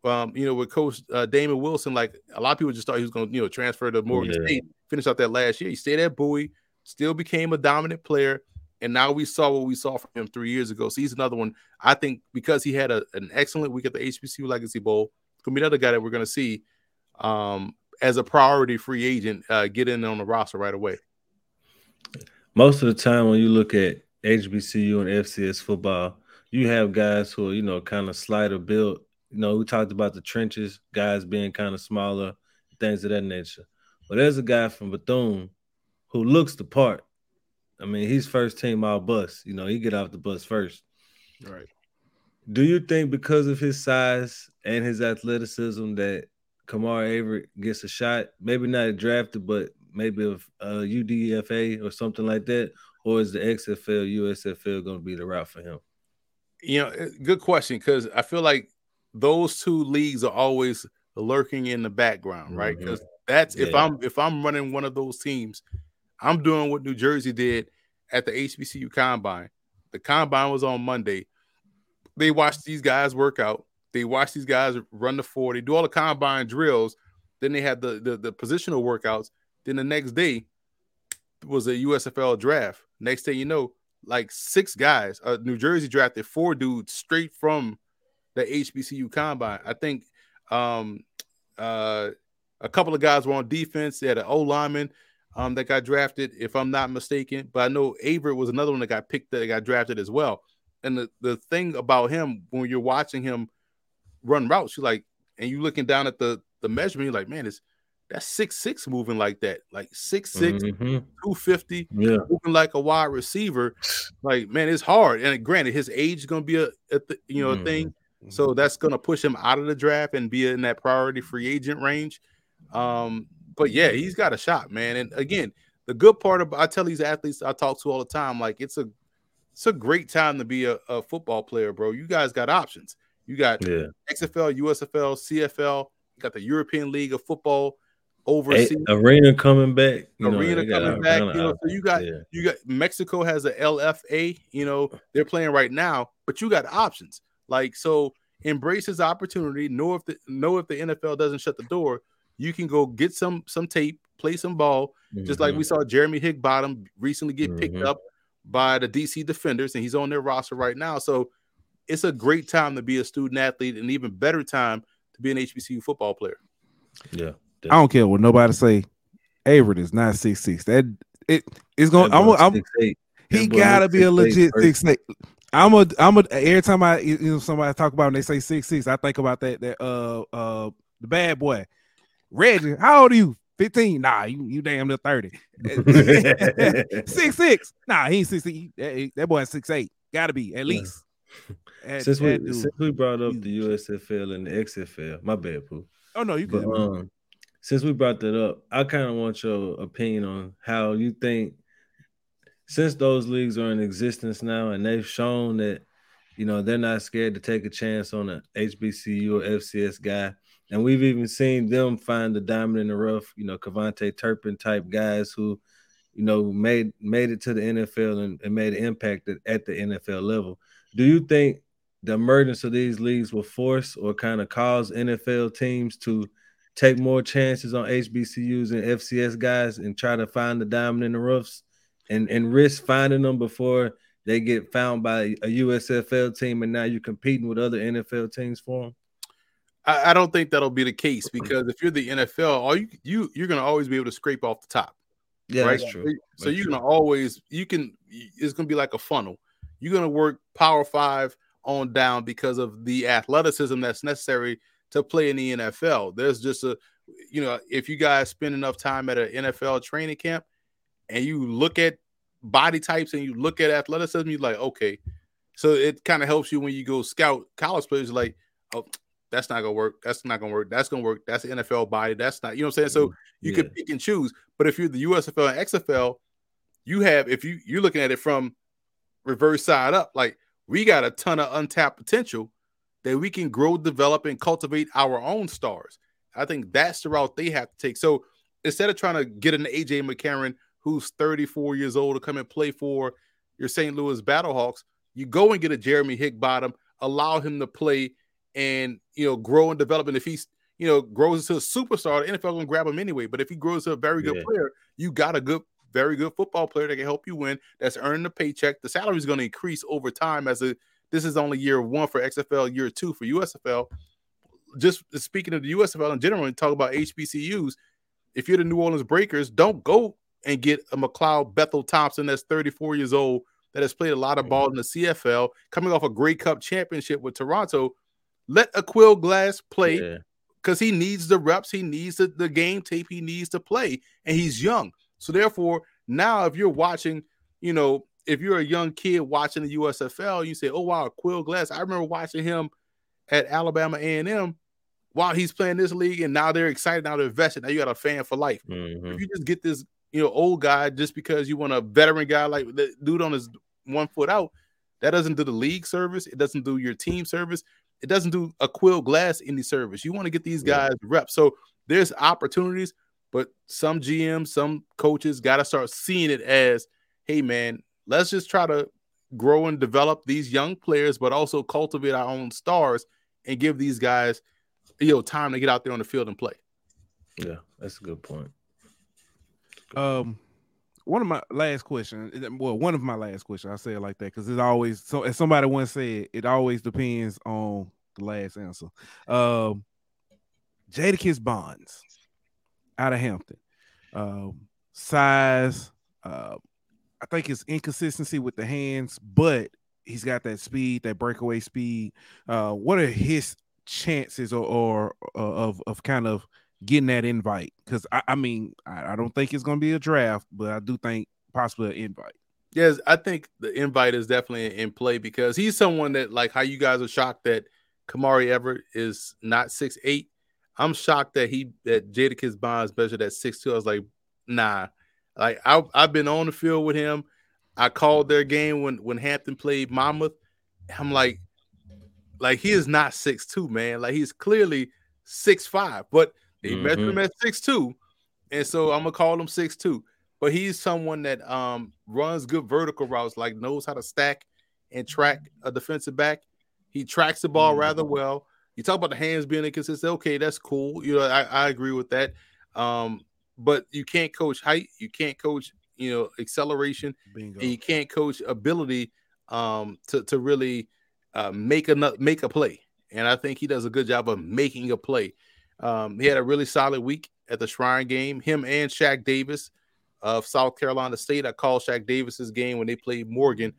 Um, you know, with Coach uh, Damon Wilson, like a lot of people just thought he was going to, you know, transfer to Morgan yeah. State, finish out that last year. He stayed at Bowie, still became a dominant player and now we saw what we saw from him three years ago. So he's another one. I think because he had a, an excellent week at the HBCU Legacy Bowl, could be another guy that we're going to see um, as a priority free agent uh, get in on the roster right away. Most of the time, when you look at HBCU and FCS football, you have guys who are you know kind of slighter built. You know, we talked about the trenches, guys being kind of smaller, things of that nature. But there's a guy from Bethune who looks the part I mean, he's first team all bus. You know, he get off the bus first. Right. Do you think because of his size and his athleticism that Kamar Avery gets a shot? Maybe not a drafted, but maybe a, a UDFA or something like that, or is the XFL, USFL going to be the route for him? You know, eh, good question because I feel like those two leagues are always lurking in the background, right? Because mm-hmm. that's yeah. if I'm if I'm running one of those teams I'm doing what New Jersey did at the HBCU combine. The combine was on Monday. They watched these guys work out. They watch these guys run the 40, do all the combine drills. Then they had the, the, the positional workouts. Then the next day was a USFL draft. Next thing you know, like six guys. Uh, New Jersey drafted four dudes straight from the HBCU combine. I think um, uh, a couple of guys were on defense. They had an O lineman um, that got drafted, if I'm not mistaken. But I know Avery was another one that got picked that got drafted as well. And the, the thing about him, when you're watching him run routes, you're like, and you're looking down at the the measurement, you're like, man, it's that's six six moving like that, like six six, mm-hmm. 250, yeah. moving like a wide receiver. Like, man, it's hard. And granted, his age is gonna be a, a th- you know mm-hmm. a thing, so that's gonna push him out of the draft and be in that priority free agent range. Um, but yeah, he's got a shot, man. And again, the good part about I tell these athletes I talk to all the time, like it's a it's a great time to be a, a football player, bro. You guys got options. You got yeah. XFL, USFL, CFL. You got the European League of Football overseas. arena coming back. arena know, coming back. You know, so you got yeah. you got Mexico has a LFA. You know, they're playing right now, but you got options. Like so, embrace his opportunity. Know if the know if the NFL doesn't shut the door you can go get some some tape, play some ball, mm-hmm. just like we mm-hmm. saw Jeremy Higbottom recently get picked mm-hmm. up by the DC Defenders, and he's on their roster right now. So it's a great time to be a student athlete, and even better time to be an HBCU football player. Yeah, I don't care what nobody say. Averett is not six six. That it is going. I'm, I'm, he That boy gotta look be a 6'8", legit first. six six. I'm a I'm a every time I you know somebody talk about when they say six six, I think about that that uh uh the bad boy. Reggie, how old are you? 15? Nah, you you damn near 30. <laughs> six six. Nah, he ain't six six. That, that boy six eight. Gotta be at Yeah. least. Since we dude- since we brought up the USFL and the XFL, my bad, Pooh. oh no, you But can um, since we brought that up, I kind of want your opinion on how you think, since those leagues are in existence now and they've shown that, you know, they're not scared to take a chance on a HBCU or FCS guy, and we've even seen them find the diamond in the rough, you know, KaVontae Turpin type guys who, you know, made made it to the NFL and, and made an impact at, at the NFL level. Do you think the emergence of these leagues will force or kind of cause NFL teams to take more chances on HBCUs and FCS guys and try to find the diamond in the roughs and, and risk finding them before they get found by a USFL team and now you're competing with other NFL teams for them? I, I don't think that'll be the case because if you're the NFL, all you you you're gonna always be able to scrape off the top. Yeah, right? that's true. So, That's you're true. gonna always you can it's gonna be like a funnel. You're gonna work power five on down because of the athleticism that's necessary to play in the NFL. There's just a you know, if you guys spend enough time at an NFL training camp and you look at body types and you look at athleticism, you're like, okay. So it kind of helps you when you go scout college players, like, oh, that's not gonna work. That's not gonna work. That's gonna work. That's the NFL body. That's not, you know what I'm saying? So mm, you Yeah. could pick and choose. But if you're the USFL and XFL, you have if you you're looking at it from reverse side up, like we got a ton of untapped potential that we can grow, develop, and cultivate our own stars. I think that's the route they have to take. So instead of trying to get an AJ McCarron who's 34 years old to come and play for your St. Louis Battlehawks, you go and get a Jeremy Hickbottom, allow him to play and you know grow and develop. And if he's you know grows into a superstar, the NFL gonna grab him anyway. But if he grows to a very good Yeah. player, you got a good, very good football player that can help you win. That's earning the paycheck. The salary is going to increase over time as a. This is only year one for XFL, year two for USFL. Just speaking of the USFL in general, and talk about HBCUs. If you're the New Orleans Breakers, don't go and get a McLeod Bethel Thompson that's 34 years old that has played a lot of ball in the CFL, coming off a Grey Cup championship with Toronto. Let Aqeel Glass play Yeah. because he needs the reps, he needs the, the game tape, he needs to play, and he's young. So therefore, now if you're watching, you know, if you're a young kid watching the USFL, you say, "Oh wow, Quill Glass." I remember watching him at Alabama A&M while he's playing this league, and now they're excited, now they're invested. Now you got a fan for life. Mhm. If you just get this, you know, old guy just because you want a veteran guy like the dude on his one foot out, that doesn't do the league service. It doesn't do your team service. It doesn't do a Quill Glass any service. You want to get these Yeah. guys reps. So there's opportunities, but some GMs, some coaches got to start seeing it as, hey man, let's just try to grow and develop these young players, but also cultivate our own stars and give these guys, you know, time to get out there on the field and play. Yeah, that's a good point. Um, one of my last questions, well, one of my last questions, I say it like that because it's always so. As somebody once said, it always depends on the last answer. Um, Jadakis Bonds out of Hampton, um, size. Uh, I think it's inconsistency with the hands, but he's got that speed, that breakaway speed. Uh, what are his chances or, or uh, of of kind of getting that invite because I, I mean I, I don't think it's going to be a draft, but I do think possibly an invite. Yes, I think the invite is definitely in play because he's someone that, like, how you guys are shocked that Kemari Averett is not six eight. I'm shocked that he that Jadakis Bonds measured at six two. I was like, nah. Like I I've been on the field with him. I called their game when when Hampton played Monmouth. I'm like, like he is not six two, man. Like he's clearly six five, but they measured him at six two, and so I'm gonna call him six two. But he's someone that um runs good vertical routes, like knows how to stack and track a defensive back. He tracks the ball rather well. You talk about the hands being inconsistent. Okay, that's cool. You know, I, I agree with that. Um, but you can't coach height. You can't coach, you know, acceleration. Bingo. And you can't coach ability um, to to really uh, make a make a play, and I think he does a good job of making a play. Um, he had a really solid week at the Shrine game. Him and Shaq Davis of South Carolina State. I called Shaq Davis's game when they played Morgan,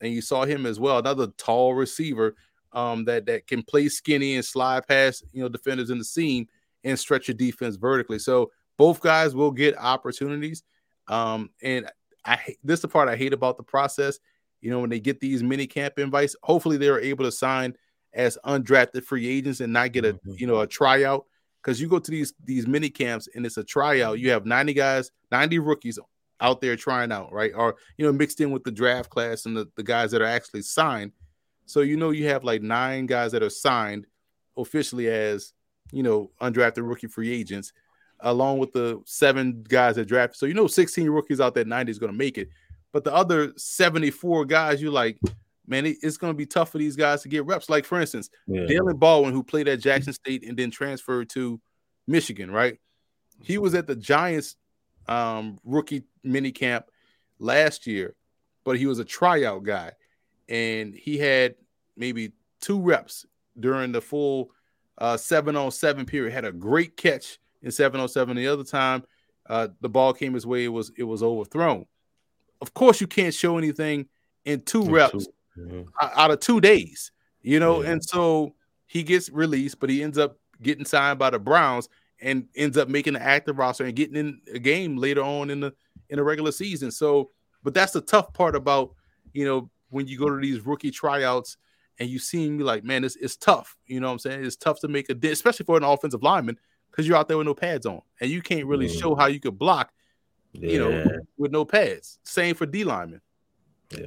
and you saw him as well. Another tall receiver um, that that can play skinny and slide past you know defenders in the seam and stretch your defense vertically. So both guys will get opportunities. Um, and I this is the part I hate about the process. You know, when they get these mini camp invites, hopefully they're able to sign as undrafted free agents and not get a mm-hmm. you know a tryout because you go to these these mini camps and it's a tryout. You have 90 guys, 90 rookies out there trying out, right? Or you know, mixed in with the draft class and the, the guys that are actually signed. So you know you have like nine guys that are signed officially as you know undrafted rookie free agents, along with the seven guys that draft. So you know 16 rookies out there 90 is to make it. But the other 74 guys, you like, man, it's going to be tough for these guys to get reps. Like, for instance, yeah. Daylen Baldwin, who played at Jackson State and then transferred to Michigan, right? He was at the Giants um, rookie mini camp last year, but he was a tryout guy. And he had maybe two reps during the full uh, seven on seven period. Had a great catch in seven on seven. The other time, uh, the ball came his way. It was it was overthrown. Of course, you can't show anything in two reps mm-hmm. out of two days, you know. Yeah. And so he gets released, but he ends up getting signed by the Browns and ends up making the active roster and getting in a game later on in the in the regular season. So, but that's the tough part about you know when you go to these rookie tryouts and you see me like, man, it's, it's tough. You know what I'm saying? It's tough to make a especially for an offensive lineman because you're out there with no pads on and you can't really mm. show how you could block, yeah. you know, with no pads. Same for D lineman. Yeah.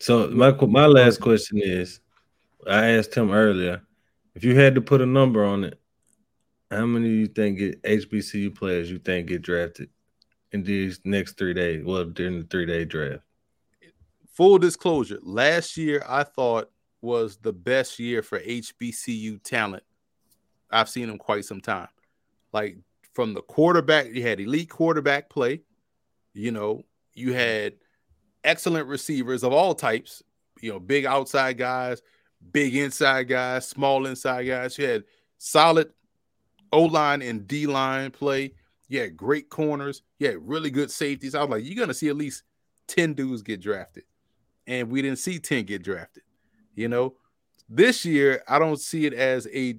So my my last question is, I asked him earlier, if you had to put a number on it, how many you think get HBCU players you think get drafted in these next three days? Well, during the three day draft. Full disclosure: last year I thought was the best year for HBCU talent I've seen in quite some time. Like from the quarterback, you had elite quarterback play. You know, you had excellent receivers of all types, you know, big outside guys, big inside guys, small inside guys. You had solid O line and D line play. You had great corners. You had really good safeties. I was like, you're going to see at least 10 dudes get drafted. And we didn't see 10 get drafted. You know, this year, I don't see it as a,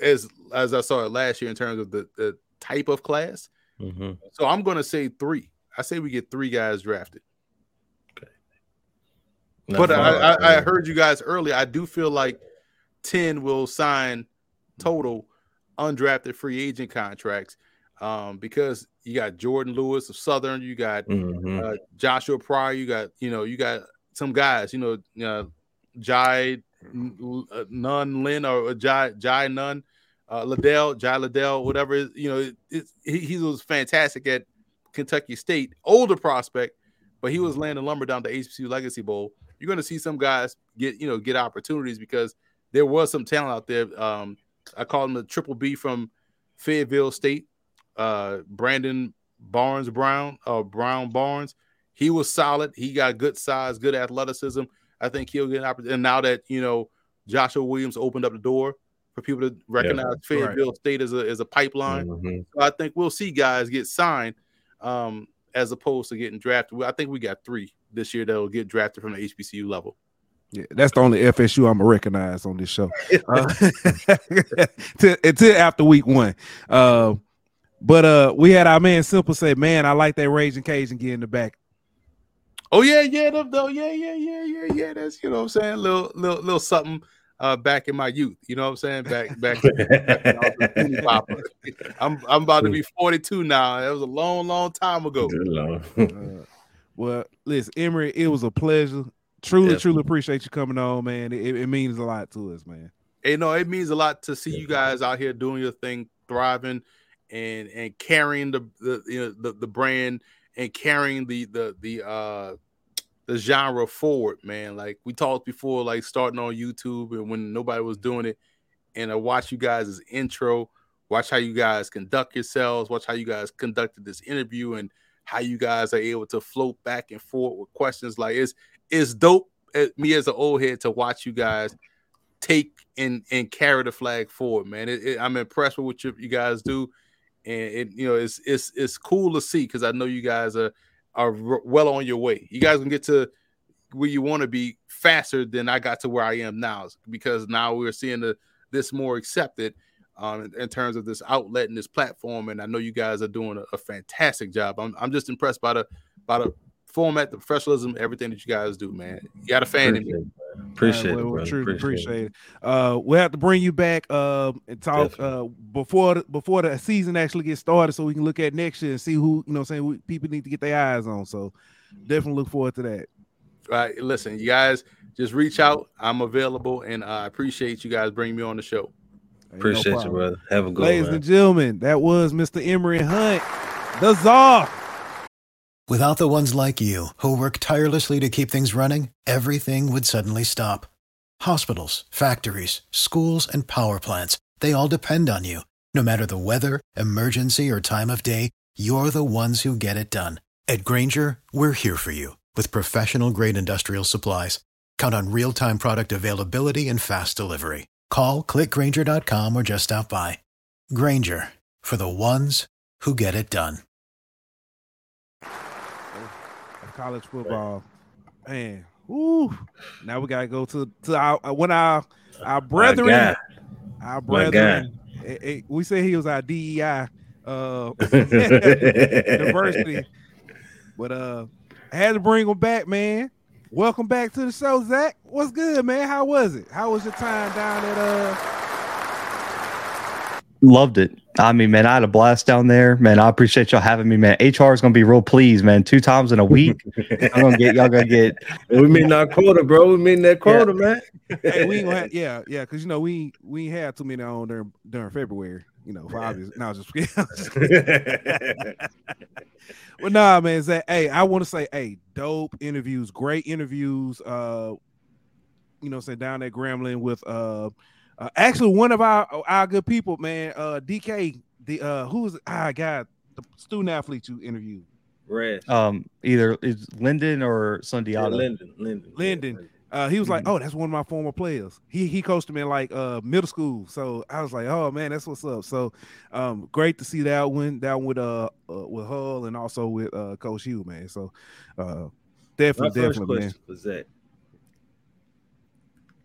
as, as I saw it last year in terms of the, the type of class. Mm-hmm. So I'm going to say three. I say we get three guys drafted but I, I, I, heard you guys earlier. I do feel like 10 will sign total undrafted free agent contracts um, because you got Jordan Lewis of Southern, you got mm-hmm. uh, Joshua Pryor, you got you know you got some guys, you know, uh, Jai uh, Nunn Lynn or Jai Jai Nunn, uh, Liddell, Jai Liddell, whatever. You know, it, it, he, he was fantastic at Kentucky State, older prospect, but he was laying the lumber down the HBCU Legacy Bowl you're going to see some guys get you know get opportunities because there was some talent out there. Um, I call him the triple B from Fayetteville State, uh, Brandon Barnes Brown, uh, Brown Barnes. He was solid. He got good size, good athleticism. I think he'll get an opportunity. And now that you know Joshua Williams opened up the door for people to recognize yeah, Fayetteville right. State as a as a pipeline, mm-hmm. so I think we'll see guys get signed um, as opposed to getting drafted. I think we got three this year that'll get drafted from the HBCU level. Yeah, that's the only FSU I'm gonna recognize on this show uh, <laughs> until, after week one. Uh, but uh, we had our man Simple say, "Man, I like that Raging Cajun get in the back." Oh yeah, yeah, though, yeah, yeah, yeah, yeah, yeah. That's you know what I'm saying, little, little, little something uh, back in my youth. You know what I'm saying? Back, back. back <laughs> I'm, I'm about to be 42 now. That was a long, long time ago. uh, well, listen, Emory, it was a pleasure. Truly, Definitely. truly appreciate you coming on, man. It, it, means a lot to us, man. Hey, no, it means a lot to see you guys out here doing your thing, thriving, and and carrying the the you know the, the brand and carrying the the the uh the genre forward, man. Like we talked before, like starting on YouTube and when nobody was doing it, and I watch you guys' intro, watch how you guys conduct yourselves, watch how you guys conducted this interview, and how you guys are able to float back and forth with questions like it's it's dope eh, me as an old head to watch you guys take and and carry the flag forward, man. It, it, I'm impressed with what you, you guys do, and it you know it's it's it's cool to see because I know you guys are are well on your way. You guys can get to where you want to be faster than I got to where I am now because now we're seeing the this more accepted um, in, in, terms of this outlet and this platform. And I know you guys are doing a, a fantastic job. I'm, I'm just impressed by the by the format, the professionalism, everything that you guys do, man. You got a fan appreciate in me. Appreciate uh, it. Well, truly appreciate, appreciate it. Uh, we'll have to bring you back uh, and talk uh, before the, before the season actually gets started, so we can look at next year and see who you know. Saying who people need to get their eyes on. So definitely look forward to that. All right, listen, you guys just reach out. I'm available, and I appreciate you guys bringing me on the show. Appreciate no you, brother. Have a good Ladies man. and gentlemen, that was Mr. Emory Hunt, the czar. Without the ones like you, who work tirelessly to keep things running, everything would suddenly stop. Hospitals, factories, schools, and power plants, they all depend on you. No matter the weather, emergency, or time of day, you're the ones who get it done. At Grainger, we're here for you with professional grade industrial supplies. Count on real time product availability and fast delivery. Call clickgrainger.com or just stop by. Grainger for the ones who get it done. College football, man. Ooh, now we gotta go to to our uh, when our our brethren, our brethren. It, it, we say he was our DEI uh <laughs> <laughs> diversity, but uh, I had to bring him back, man. Welcome back to the show, Zach. What's good, man? How was it? How was your time down at uh Loved it. I mean, man, I had a blast down there. Man, I appreciate y'all having me, man. HR is gonna be real pleased, man. Two times in a week. I'm gonna get y'all gonna get <laughs> we mean our quota, bro. We mean that quota, yeah. man. hey, we ain't gonna <laughs> have, yeah, yeah, because you know we we ain't had too many on during during February, you know, for obvious. No, just well, <laughs> <laughs> nah, man. Zach, hey, I want to say, hey, dope interviews, great interviews. Uh, you know, say down at Grambling with uh, uh, actually one of our our good people, man. Uh, DK, the uh, who's I ah, got the student athlete you interviewed. Red. Um, either is Linden or Sundiata. Yeah, Linden, Linden, Linden. Uh, he was like, mm-hmm. "Oh, that's one of my former players." He he coached me in like uh middle school, so I was like, "Oh man, that's what's up." So, um, great to see that one down with uh, uh with Hull and also with uh Coach Hue, man. So, uh, definitely, my definitely, man. Was that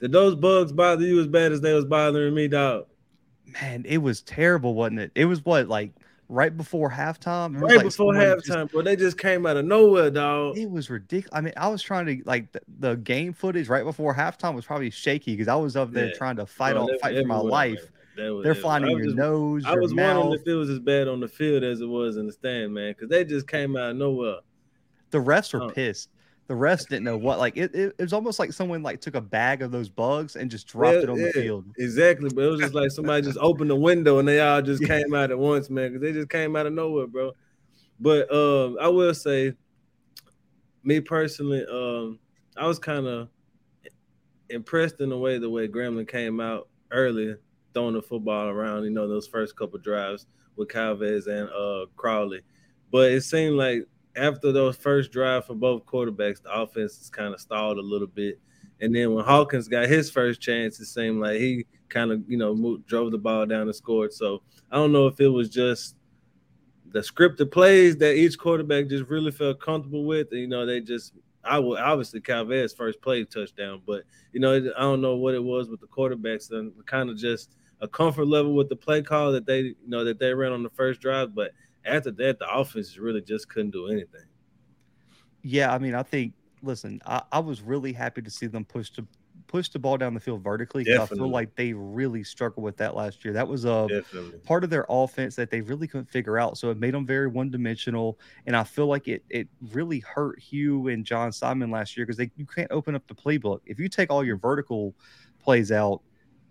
did those bugs bother you as bad as they was bothering me, dog? Man, it was terrible, wasn't it? It was what like right before halftime. Right like before halftime, just, bro. They just came out of nowhere, dog. It was ridiculous. I mean, I was trying to like the, the game footage right before halftime was probably shaky because I was up there yeah. trying to fight on fight for my life. Was, They're finding your just, nose. I was mouth. wondering if it was as bad on the field as it was in the stand, man, because they just came out of nowhere. The refs were oh. pissed the rest didn't know what like it, it, it, was almost like someone like took a bag of those bugs and just dropped yeah, it on yeah, the field. exactly but it was just like somebody just opened the window and they all just <laughs> came out at once man because they just came out of nowhere bro. But um i will say me personally um i was kind of impressed in a way the way grambling came out early throwing the football around you know those first couple drives with calvez and uh crawley. But it seemed like after those first drive for both quarterbacks, the offense is kind of stalled a little bit. And then when Hawkins got his first chance, it seemed like he kind of, you know, moved, drove the ball down and scored. So I don't know if it was just the scripted plays that each quarterback just really felt comfortable with. And, you know, they just, I will obviously Calvez first play touchdown, but, you know, I don't know what it was with the quarterbacks and kind of just a comfort level with the play call that they, you know, that they ran on the first drive. But after that, the offense really just couldn't do anything. Yeah, I mean, I think. Listen, I, I was really happy to see them push to push the ball down the field vertically. I feel like they really struggled with that last year. That was a Definitely. part of their offense that they really couldn't figure out. So it made them very one dimensional. And I feel like it it really hurt Hue and John Simon last year because they you can't open up the playbook. If you take all your vertical plays out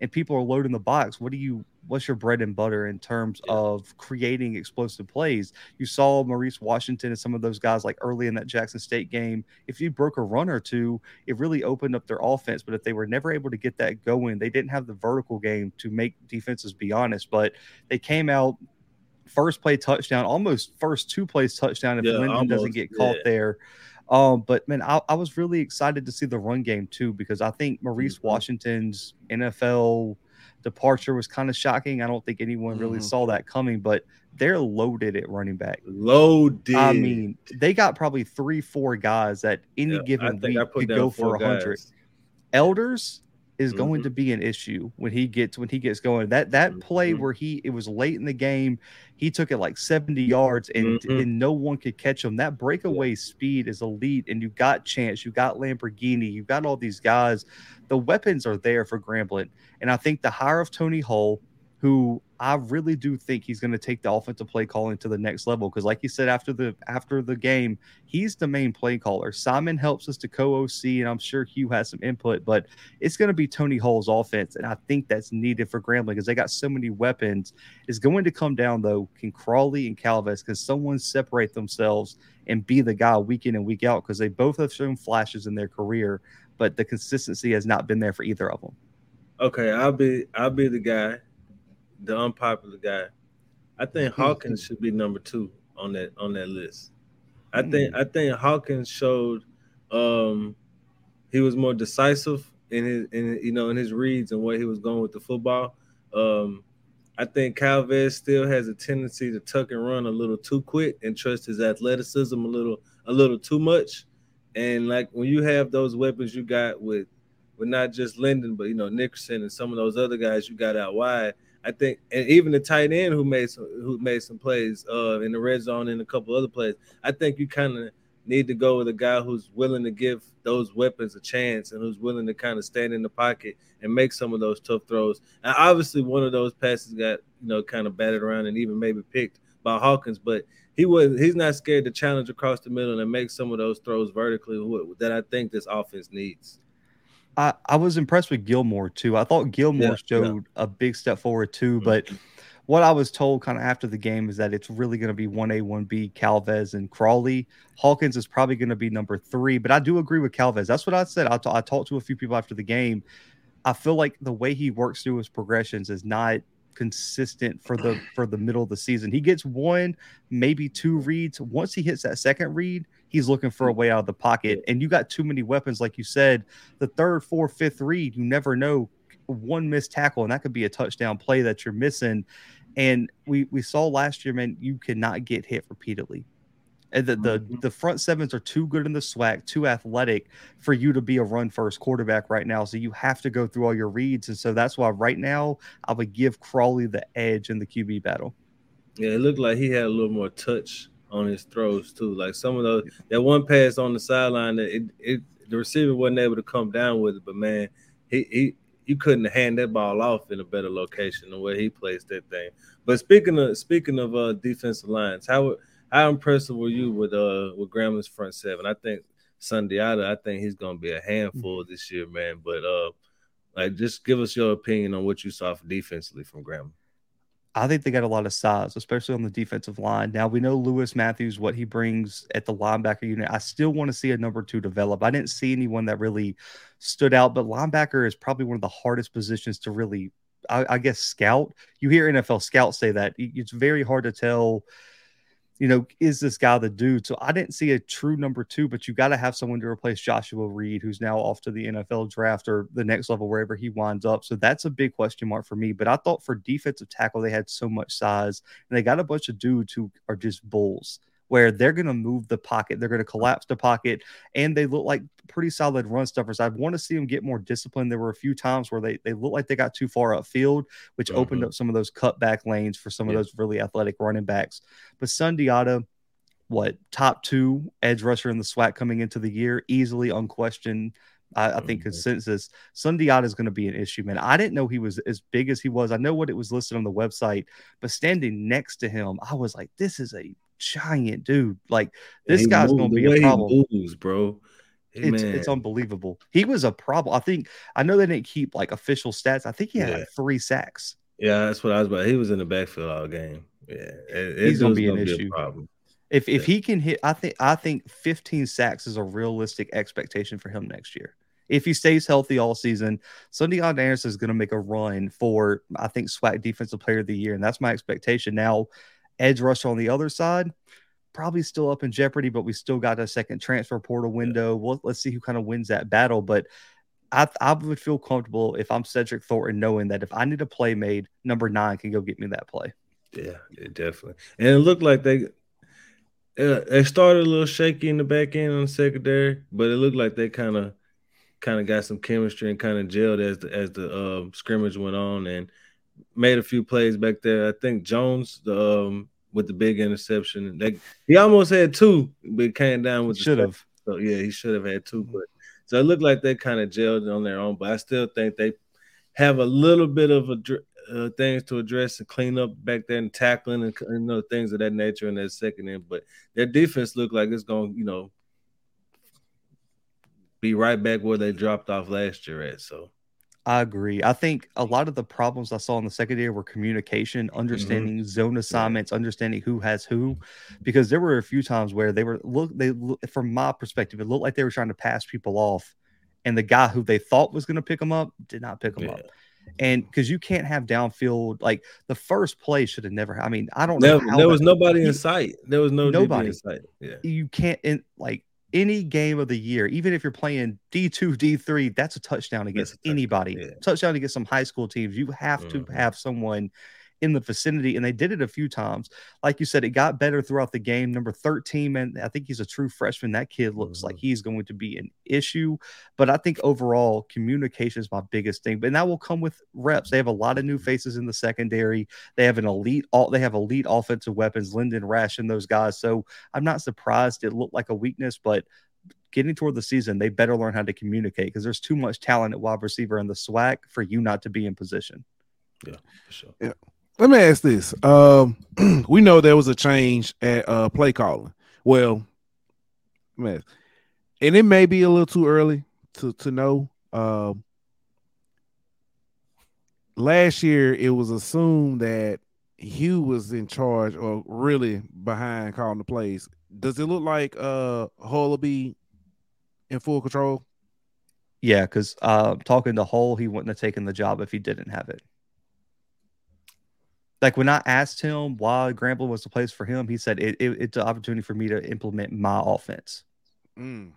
and people are loading the box, what do you what's your bread and butter in terms yeah. of creating explosive plays? You saw Maurice Washington and some of those guys like early in that Jackson State game. If you broke a run or two, it really opened up their offense. But if they were never able to get that going, they didn't have the vertical game to make defenses be honest. But they came out first play touchdown, almost first two plays touchdown if yeah, Linden doesn't get caught yeah. there. Um, but man, I, I, was really excited to see the run game too because I think Maurice mm-hmm. Washington's NFL departure was kind of shocking. I don't think anyone really mm-hmm. saw that coming, but they're loaded at running back. Loaded. I mean, they got probably three, four guys that any yeah, given week could go for a hundred. Elders is mm-hmm. going to be an issue when he gets when he gets going. That that mm-hmm. play where he it was late in the game, he took it like 70 yards and mm-hmm. and no one could catch him. That breakaway yeah. speed is elite, and you got Chance, you got Lamborghini, you got all these guys. The weapons are there for Grambling, and I think the hire of Tony Hull who I really do think he's going to take the offensive play calling to the next level because, like you said after the after the game, he's the main play caller. Simon helps us to co-OC, and I'm sure Hue has some input, but it's going to be Tony Hull's offense, and I think that's needed for Grambling because they got so many weapons. It's going to come down though, can Crawley and Calvez can someone separate themselves and be the guy week in and week out because they both have shown flashes in their career, but the consistency has not been there for either of them. Okay, I'll be I'll be the guy the unpopular guy. I think Hawkins should be number two on that on that list. I think I think Hawkins showed um he was more decisive in his in you know in his reads and where he was going with the football. Um I think Calvez still has a tendency to tuck and run a little too quick and trust his athleticism a little a little too much. And like when you have those weapons you got with with not just Linden, but you know Nickerson and some of those other guys you got out wide, I think, and even the tight end who made some who made some plays uh, in the red zone and a couple other plays. I think you kind of need to go with a guy who's willing to give those weapons a chance and who's willing to kind of stand in the pocket and make some of those tough throws. And obviously, one of those passes got you know kind of batted around and even maybe picked by Hawkins, but he was he's not scared to challenge across the middle and make some of those throws vertically that I think this offense needs. I, I was impressed with Gilmore too. I thought Gilmore yeah, showed yeah. a big step forward too, mm-hmm. but what I was told kind of after the game is that it's really going to be 1A, 1B, Calvez, and Crawley. Hawkins is probably going to be number three, but I do agree with Calvez. That's what I said. I, t- I talked to a few people after the game. I feel like the way he works through his progressions is not consistent for the for the middle of the season. He gets one, maybe two reads. Once he hits that second read, he's looking for a way out of the pocket. And you got too many weapons, like you said. The third, fourth, fifth read, you never know. One missed tackle, and that could be a touchdown play that you're missing. And we we saw last year, man, you cannot get hit repeatedly. And the, the mm-hmm. the front sevens are too good in the SWAC, too athletic for you to be a run first quarterback right now. So you have to go through all your reads. And so that's why right now I would give Crawley the edge in the QB battle. Yeah, it looked like he had a little more touch on his throws too. Like some of those that one pass on the sideline that it, it the receiver wasn't able to come down with it, but man, he he you couldn't hand that ball off in a better location than where he placed that thing. But speaking of speaking of uh defensive lines, how how impressive were you with uh with Grambling's front seven? I think Sundiata, I think he's gonna be a handful mm-hmm. this year, man. But uh like just give us your opinion on what you saw defensively from Grambling. I think they got a lot of size, especially on the defensive line. Now we know Lewis Matthews, what he brings at the linebacker unit. I still want to see a number two develop. I didn't see anyone that really stood out, but linebacker is probably one of the hardest positions to really, I, I guess, scout. You hear NFL scouts say that it's very hard to tell you know, is this guy the dude? So I didn't see a true number two, but you got to have someone to replace Joshua Reed, who's now off to the NFL draft or the next level, wherever he winds up. So that's a big question mark for me. But I thought for defensive tackle, they had so much size and they got a bunch of dudes who are just bulls where they're going to move the pocket, they're going to collapse the pocket, and they look like pretty solid run stuffers. I want to see them get more disciplined. There were a few times where they they looked like they got too far upfield, which opened up some of those cutback lanes for some yeah. of those really athletic running backs. But Sundiata, what top two edge rusher in the SWAC coming into the year, easily unquestioned. I, I, think mm-hmm. consensus Sundiata is going to be an issue, man. I didn't know he was as big as he was. I know what it was listed on the website, but standing next to him, I was like, this is a giant dude. Like this guy's going to be a problem, moves, bro. It's, it's unbelievable. He was a problem. I think I know they didn't keep like official stats. I think he had yeah. like three sacks. Yeah, that's what I was about. He was in the backfield all game. Yeah, it, he's gonna be an issue. Problem. If if he can hit, I think I think 15 sacks is a realistic expectation for him next year. If he stays healthy all season, Sundiata Anderson is going to make a run for I think SWAC Defensive Player of the Year, and that's my expectation. Now, edge rusher on the other side, probably still up in jeopardy, but we still got a second transfer portal window. Well, let's see who kind of wins that battle. But I, I would feel comfortable if I'm Cedric Thornton knowing that if I need a play made, number nine can go get me that play. Yeah, yeah definitely. And it looked like they uh, they started a little shaky in the back end on the secondary, but it looked like they kind of kind of got some chemistry and kind of gelled as the as the uh, scrimmage went on and made a few plays back there. I think Jones, the um, with the big interception. They, he almost had two, but came down with should have. So yeah, he should have had two. But so it looked like they kind of gelled on their own. But I still think they have a little bit of a uh, things to address and clean up back there and tackling and you know things of that nature in that second end. But their defense looked like it's going, you know, be right back where they dropped off last year at. So I agree. I think a lot of the problems I saw in the secondary were communication, mm-hmm. understanding mm-hmm. zone assignments, understanding who has who, because there were a few times where they were look. They from my perspective, it looked like they were trying to pass people off, and the guy who they thought was going to pick them up did not pick them yeah. up. And because you can't have downfield, like the first play should have never. I mean, I don't know. There, there was nobody in sight. There was no nobody in sight. Yeah, you can't. In, like any game of the year, even if you're playing D2, D3, that's a touchdown against touchdown. anybody. Yeah. Touchdown against some high school teams. You have mm-hmm. to have someone in the vicinity, and they did it a few times. Like you said, it got better throughout the game. Number 13, man, I think he's a true freshman. That kid looks mm-hmm. like he's going to be an issue. But I think overall, communication is my biggest thing. But that will come with reps. They have a lot of new faces in the secondary. They have an elite, all they have elite offensive weapons, Linden Rash and those guys. So I'm not surprised it looked like a weakness, but getting toward the season, they better learn how to communicate because there's too much talent at wide receiver in the SWAC for you not to be in position. Yeah, for sure. Yeah let me ask this. Um, <clears throat> we know there was a change at uh, play calling. Well, man, and it may be a little too early to to know. Um, last year, it was assumed that Hue was in charge or really behind calling the plays. Does it look like uh Hull will be in full control? Yeah, because uh, talking to Hull, he wouldn't have taken the job if he didn't have it like when I asked him why Grambling was the place for him, he said it, it, it's an opportunity for me to implement my offense. Mm.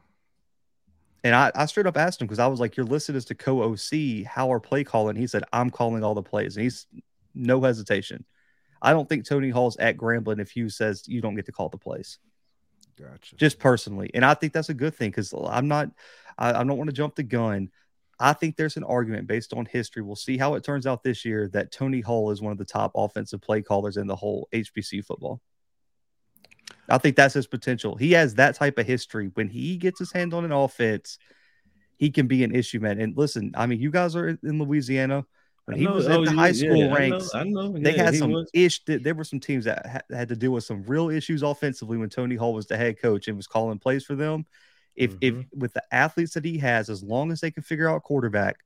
And I, I straight up asked him because I was like, "You're listed as the co-OC. How are play calling?" He said, "I'm calling all the plays." And he's no hesitation. I don't think Tony Hull's at Grambling if Hue says you don't get to call the plays. Gotcha. Just personally, and I think that's a good thing because I'm not. I, I don't want to jump the gun. I think there's an argument based on history. We'll see how it turns out this year that Tony Hull is one of the top offensive play callers in the whole HBC football. I think that's his potential. He has that type of history. When he gets his hand on an offense, he can be an issue, man. And listen, I mean, you guys are in Louisiana. When he was in oh, the high school yeah, ranks, I know, I know. Yeah, they had some was. ish. There were some teams that had to deal with some real issues offensively when Tony Hull was the head coach and was calling plays for them. If mm-hmm. if with the athletes that he has, as long as they can figure out quarterback,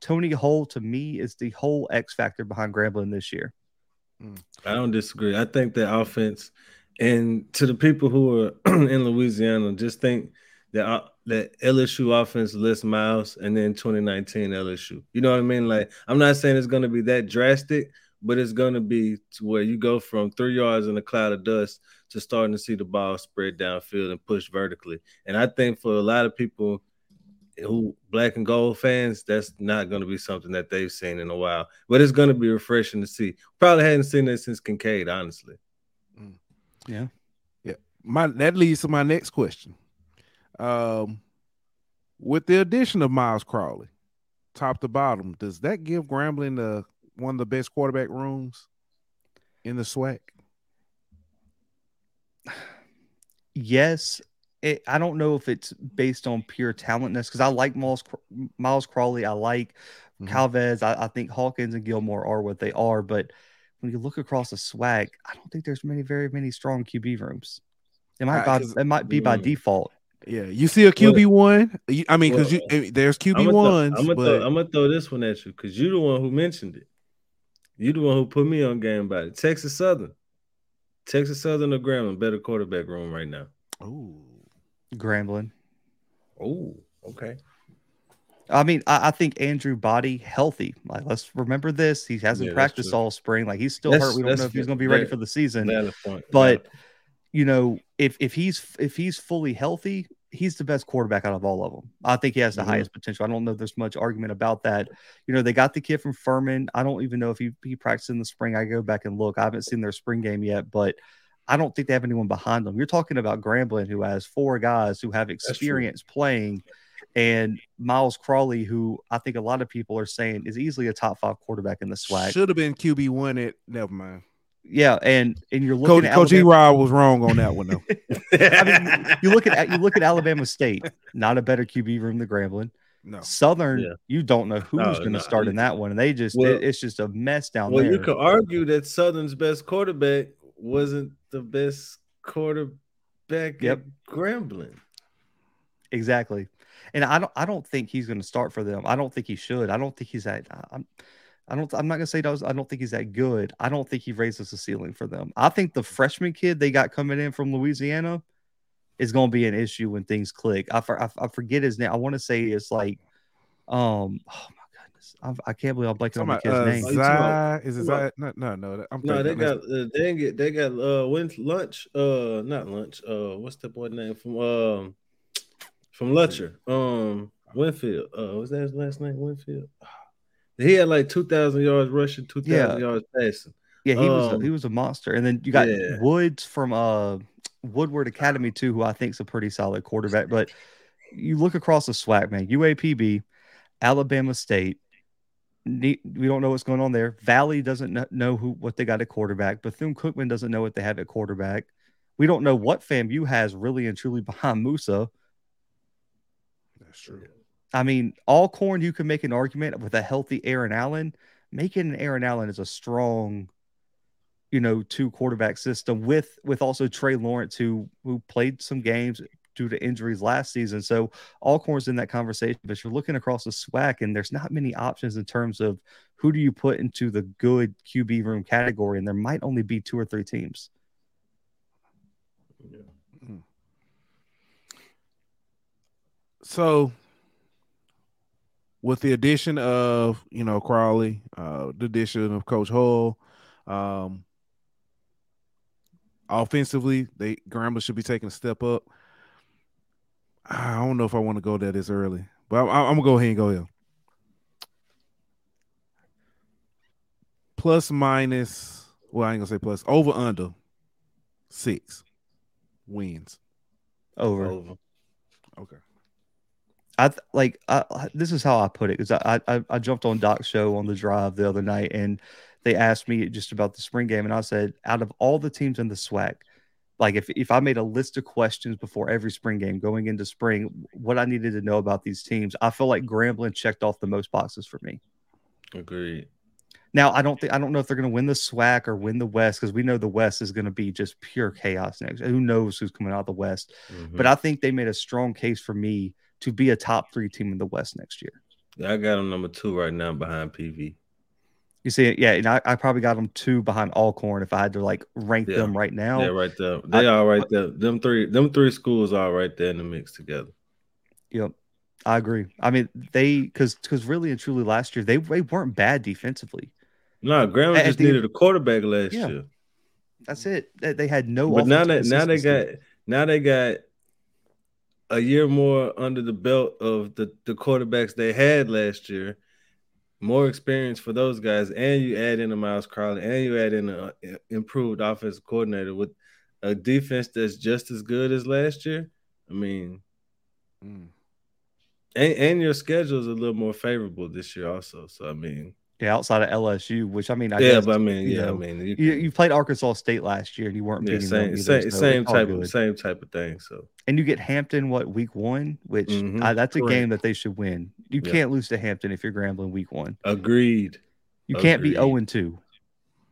Tony Hull to me is the whole X factor behind Grambling this year. Mm. I don't disagree. I think the offense, and to the people who are <clears throat> in Louisiana, just think that uh, that LSU offense Les Miles and then 2019 LSU. You know what I mean? Like I'm not saying it's going to be that drastic, but it's going to be to where you go from three yards in a cloud of dust to starting to see the ball spread downfield and push vertically. And I think for a lot of people who black and gold fans, that's not going to be something that they've seen in a while. But it's going to be refreshing to see. Probably hadn't seen it since Kincaid, honestly. Mm. Yeah, yeah. My that leads to my next question. Um, with the addition of Myles Crawley, top to bottom, does that give Grambling the one of the best quarterback rooms in the SWAC? Yes. It, I don't know if it's based on pure talentness because I like Myles, Myles Crawley. I like mm-hmm. Calvez. I, I, think Hawkins and Gilmore are what they are. But when you look across the SWAC, I don't think there's many, very many strong QB rooms. It might, by, it might be by mm. default. Yeah, you see a QB one. I mean, because well, there's QB ones. I'm gonna throw this one at you because you're the one who mentioned it. You the one who put me on game about it. Texas Southern. Texas Southern or Grambling, better quarterback room right now. Oh. Grambling. Oh, okay. I mean, I, I, think Andrew Body healthy. Like, let's remember this. He hasn't yeah, practiced all spring. Like, he's still that's, hurt. We don't know if he's going to be ready for the season. But you know, if if he's if he's fully healthy, he's the best quarterback out of all of them. I think he has the mm-hmm. highest potential. I don't know if there's much argument about that. You know, they got the kid from Furman. I don't even know if he, he practiced in the spring. I go back and look. I haven't seen their spring game yet, but I don't think they have anyone behind them. You're talking about Grambling, who has four guys who have experience playing, and Myles Crawley, who I think a lot of people are saying is easily a top five quarterback in the SWAC. Should have been QB one at never mind. Yeah, and and you're looking Coach, at Coach Rod was wrong on that one though. <laughs> I mean, you look at you look at Alabama State, not a better QB room than Grambling. No. Southern, yeah. you don't know who's no, going to no, start in that one, and they just well, it, it's just a mess down well, there. Well, you could argue that Southern's best quarterback wasn't the best quarterback yep. at Grambling. Exactly, and I don't I don't think he's going to start for them. I don't think he should. I don't think he's that. I'm, I don't. I'm not gonna say does. I don't think he's that good. I don't think he raises the ceiling for them. I think the freshman kid they got coming in from Louisiana is gonna be an issue when things click. I, I, I forget his name. I want to say it's like, um, oh my goodness, I, I can't believe I'm blanking on the kid's uh, name. Zai, is it Zai? No, no, no. I'm no, they got uh, they get they got uh when lunch uh not lunch uh what's the boy name from um from Lutcher um Winfield uh what's that his last name Winfield. He had like two thousand yards rushing, two thousand yeah. yards passing. Yeah, he um, was a, um, he was a monster. And then you got yeah. Woods from uh Woodward Academy too, who I think is a pretty solid quarterback. But you look across the SWAC, man. UAPB, Alabama State. We don't know what's going on there. Valley doesn't know who what they got at quarterback. Bethune Cookman doesn't know what they have at quarterback. We don't know what FAMU has really and truly behind Moussa. That's true. I mean, Alcorn you can make an argument with a healthy Aaron Allen. Making an Aaron Allen is a strong, you know, two quarterback system with with also Trey Lawrence, who who played some games due to injuries last season. So Alcorn's in that conversation, but you're looking across the SWAC, and there's not many options in terms of who do you put into the good QB room category, and there might only be two or three teams. Yeah. Hmm. So with the addition of you know Crawley, uh, the addition of Coach Hull, um, offensively, they Grambling should be taking a step up. I don't know if I want to go there this early, but I, am gonna go ahead and go here. Plus minus, well, I ain't gonna say plus over under six wins. Over. over. Okay. I like I, this is how I put it because I, I I jumped on Doc's show on the drive the other night and they asked me just about the spring game and I said out of all the teams in the SWAC, like if if I made a list of questions before every spring game going into spring, what I needed to know about these teams, I feel like Grambling checked off the most boxes for me. Agreed. Now I don't think I don't know if they're going to win the SWAC or win the West because we know the West is going to be just pure chaos next. Who knows who's coming out of the West? Mm-hmm. But I think they made a strong case for me to be a top three team in the West next year. Yeah, I got them number two right now behind PV. You see, yeah, and I, I probably got them two behind Alcorn if I had to like rank yeah. them right now. Yeah, right there. They I, are right there. Them three, them three schools are right there in the mix together. Yep. I agree. I mean, they because because really and truly last year they, they weren't bad defensively. No, Graham just the, needed a quarterback last yeah, year. That's it. They had no. But now that now they got now they got a year more under the belt of the, the quarterbacks they had last year, more experience for those guys, and you add in a Myles Crawley, and you add in an improved offensive coordinator with a defense that's just as good as last year. I mean, mm. and, and your schedule is a little more favorable this year, also. So I mean, yeah, outside of LSU, which I mean, I yeah, guess, but I mean, yeah, know, I mean, you, you, you, played Arkansas State last year and you weren't yeah, beating same, them either, same, so same type of same type of thing. So, and you get Hampton what week one, which mm-hmm. uh, that's Correct. a game that they should win. You yeah. can't lose to Hampton if you're Grambling week one. Agreed. You can't be zero oh and two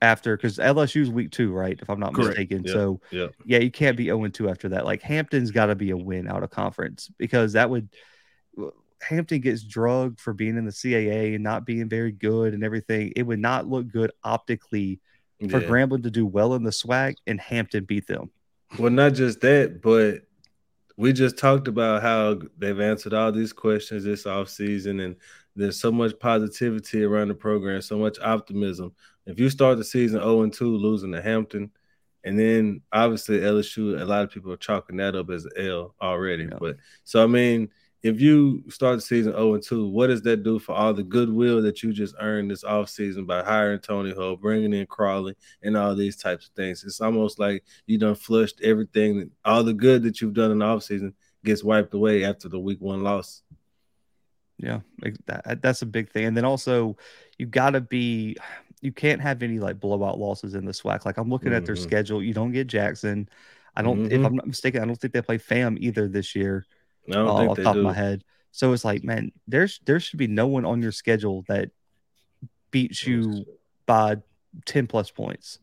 after because LSU's week two, right? If I'm not Correct. mistaken. So, yeah, yeah, you can't be zero oh and two after that. Like Hampton's got to be a win out of conference because that would Hampton gets drugged for being in the CAA and not being very good and everything, it would not look good optically for yeah. Grambling to do well in the SWAC and Hampton beat them. Well, not just that, but we just talked about how they've answered all these questions this offseason and there's so much positivity around the program, so much optimism. If you start the season 0 and 2 losing to Hampton And then obviously LSU, a lot of people are chalking that up as an L already. Yeah. But so I mean, if you start the season 0 and 2, what does that do for all the goodwill that you just earned this offseason by hiring Tony Hull, bringing in Crawley, and all these types of things? It's almost like you done flushed everything, all the good that you've done in the offseason gets wiped away after the week one loss. Yeah, that, that's a big thing. And then also, you got to be, you can't have any like blowout losses in the SWAC. Like I'm looking mm-hmm. at their mm-hmm. schedule. You don't get Jackson. I don't, mm-hmm. if I'm not mistaken, I don't think they play FAM either this year. Don't uh, off the top do. of my head. So it's like, man, there's there should be no one on your schedule that beats you by 10 plus points.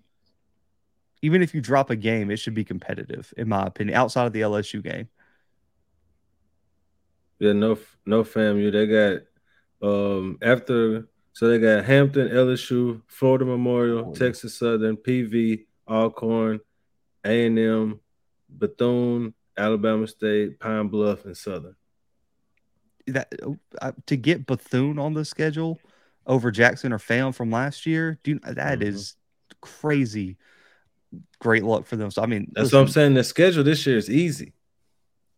Even if you drop a game, it should be competitive, in my opinion, outside of the LSU game. Yeah, no no FAMU. They got um after so they got Hampton, LSU, Florida Memorial, oh, Texas Southern, PV, Alcorn, A&M, Bethune, Alabama State, Pine Bluff, and Southern. That uh, to get Bethune on the schedule over Jackson or FAM from last year, dude, that mm-hmm. is crazy. Great luck for them. So I mean, that's listen, what I'm saying. The schedule this year is easy.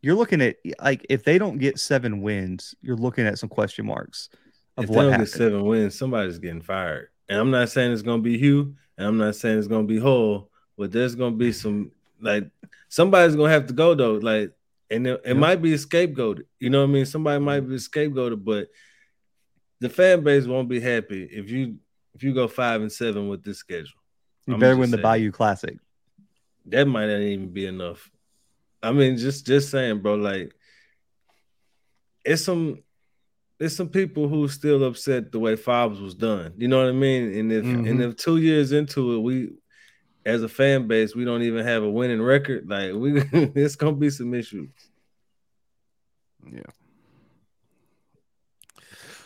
You're looking at like if they don't get seven wins, you're looking at some question marks. Of if what they don't happened. get seven wins, somebody's getting fired. And I'm not saying it's gonna be Hue, and I'm not saying it's gonna be Hull, but there's gonna be some like somebody's gonna have to go though. Like, and it, it might be a scapegoat. You know what I mean? Somebody might be a scapegoat, but the fan base won't be happy if you if you go five and seven with this schedule. You I'm better win the Bayou Classic. That might not even be enough. I mean, just just saying, bro. Like, it's some it's some people who still upset the way Fobbs was done. You know what I mean? And if mm-hmm. and if two years into it, we as a fan base, we don't even have a winning record. Like we, <laughs> it's gonna be some issues. Yeah,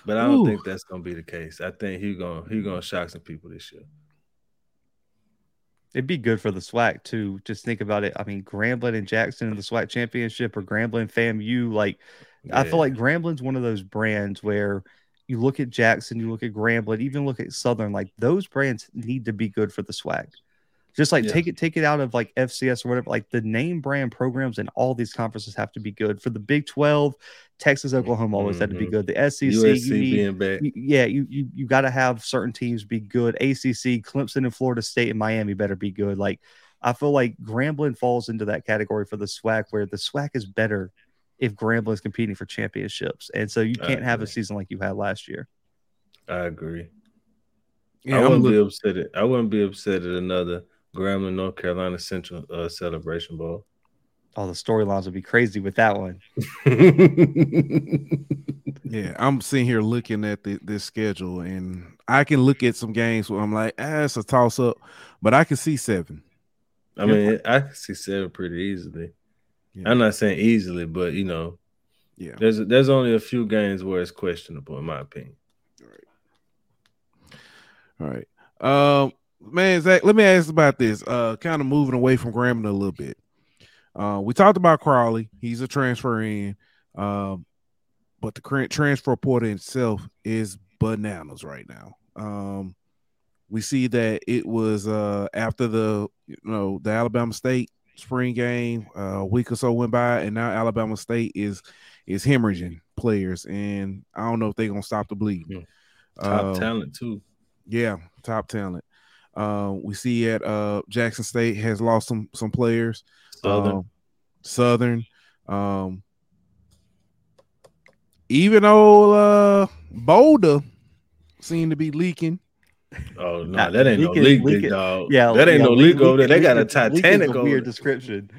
but I don't Ooh. think that's gonna be the case. I think he gonna he gonna shock some people this year. It'd be good for the SWAC too. Just think about it. I mean, Grambling and Jackson in the SWAC championship, or Grambling FAMU. Like, yeah. I feel like Grambling's one of those brands where you look at Jackson, you look at Grambling, even look at Southern. Like those brands need to be good for the SWAC. Just like yeah. take it, take it out of like FCS or whatever. Like the name brand programs and all these conferences have to be good. For the Big Twelve, Texas, Oklahoma always mm-hmm. had to be mm-hmm. good. The SEC, USC you need, you, yeah, you you you got to have certain teams be good. ACC, Clemson, and Florida State and Miami better be good. Like I feel like Grambling falls into that category for the SWAC, where the SWAC is better if Grambling is competing for championships, and so you can't have a season like you had last year. I agree. Yeah, I wouldn't be upset. At, I wouldn't be upset at another Grambling, North Carolina Central uh, Celebration Bowl. All the storylines would be crazy with that one. <laughs> yeah, I'm sitting here looking at the, this schedule, and I can look at some games where I'm like, ah, it's a toss up, but I can see seven. I mean, I can see seven pretty easily. Yeah. I'm not saying easily, but you know, yeah, there's there's only a few games where it's questionable, in my opinion. All right. All right. Um, man, Zach, let me ask about this. Uh, kind of moving away from Grambling a little bit. Uh, we talked about Crawley. He's a transfer in, um, but the current transfer portal itself is bananas right now. Um, we see that it was uh after the you know the Alabama State spring game, uh, a week or so went by, and now Alabama State is is hemorrhaging players, and I don't know if they're gonna stop the bleeding. Top uh, talent too. Yeah, top talent. Uh, we see at uh, Jackson State has lost some some players. Southern, um, Southern, um, even old uh, Boulder seem to be leaking. Oh no, nah, that ain't leaking, no leak, leaking. big dog. Yeah, that ain't yeah, no leak, over there. They got a Titanic over. Weird description.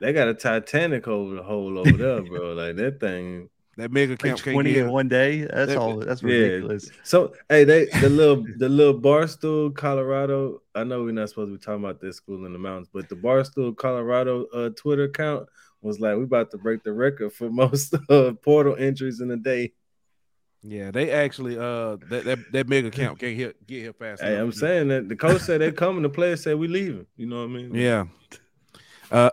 They got a Titanic over the hole over there, bro. Like that thing. That mega camp like twenty in one day. That's that, all. That's ridiculous. Yeah. So hey, they the little the little Barstool, Colorado. I know we're not supposed to be talking about this school in the mountains, but the Barstool, Colorado uh, Twitter account was like, "We about to break the record for <laughs> most uh, portal entries in a day." Yeah, they actually uh that that, that mega camp can't hit, get here fast. Hey, enough. I'm saying that the coach said they're coming. The players said we leaving. You know what I mean? Yeah. Uh,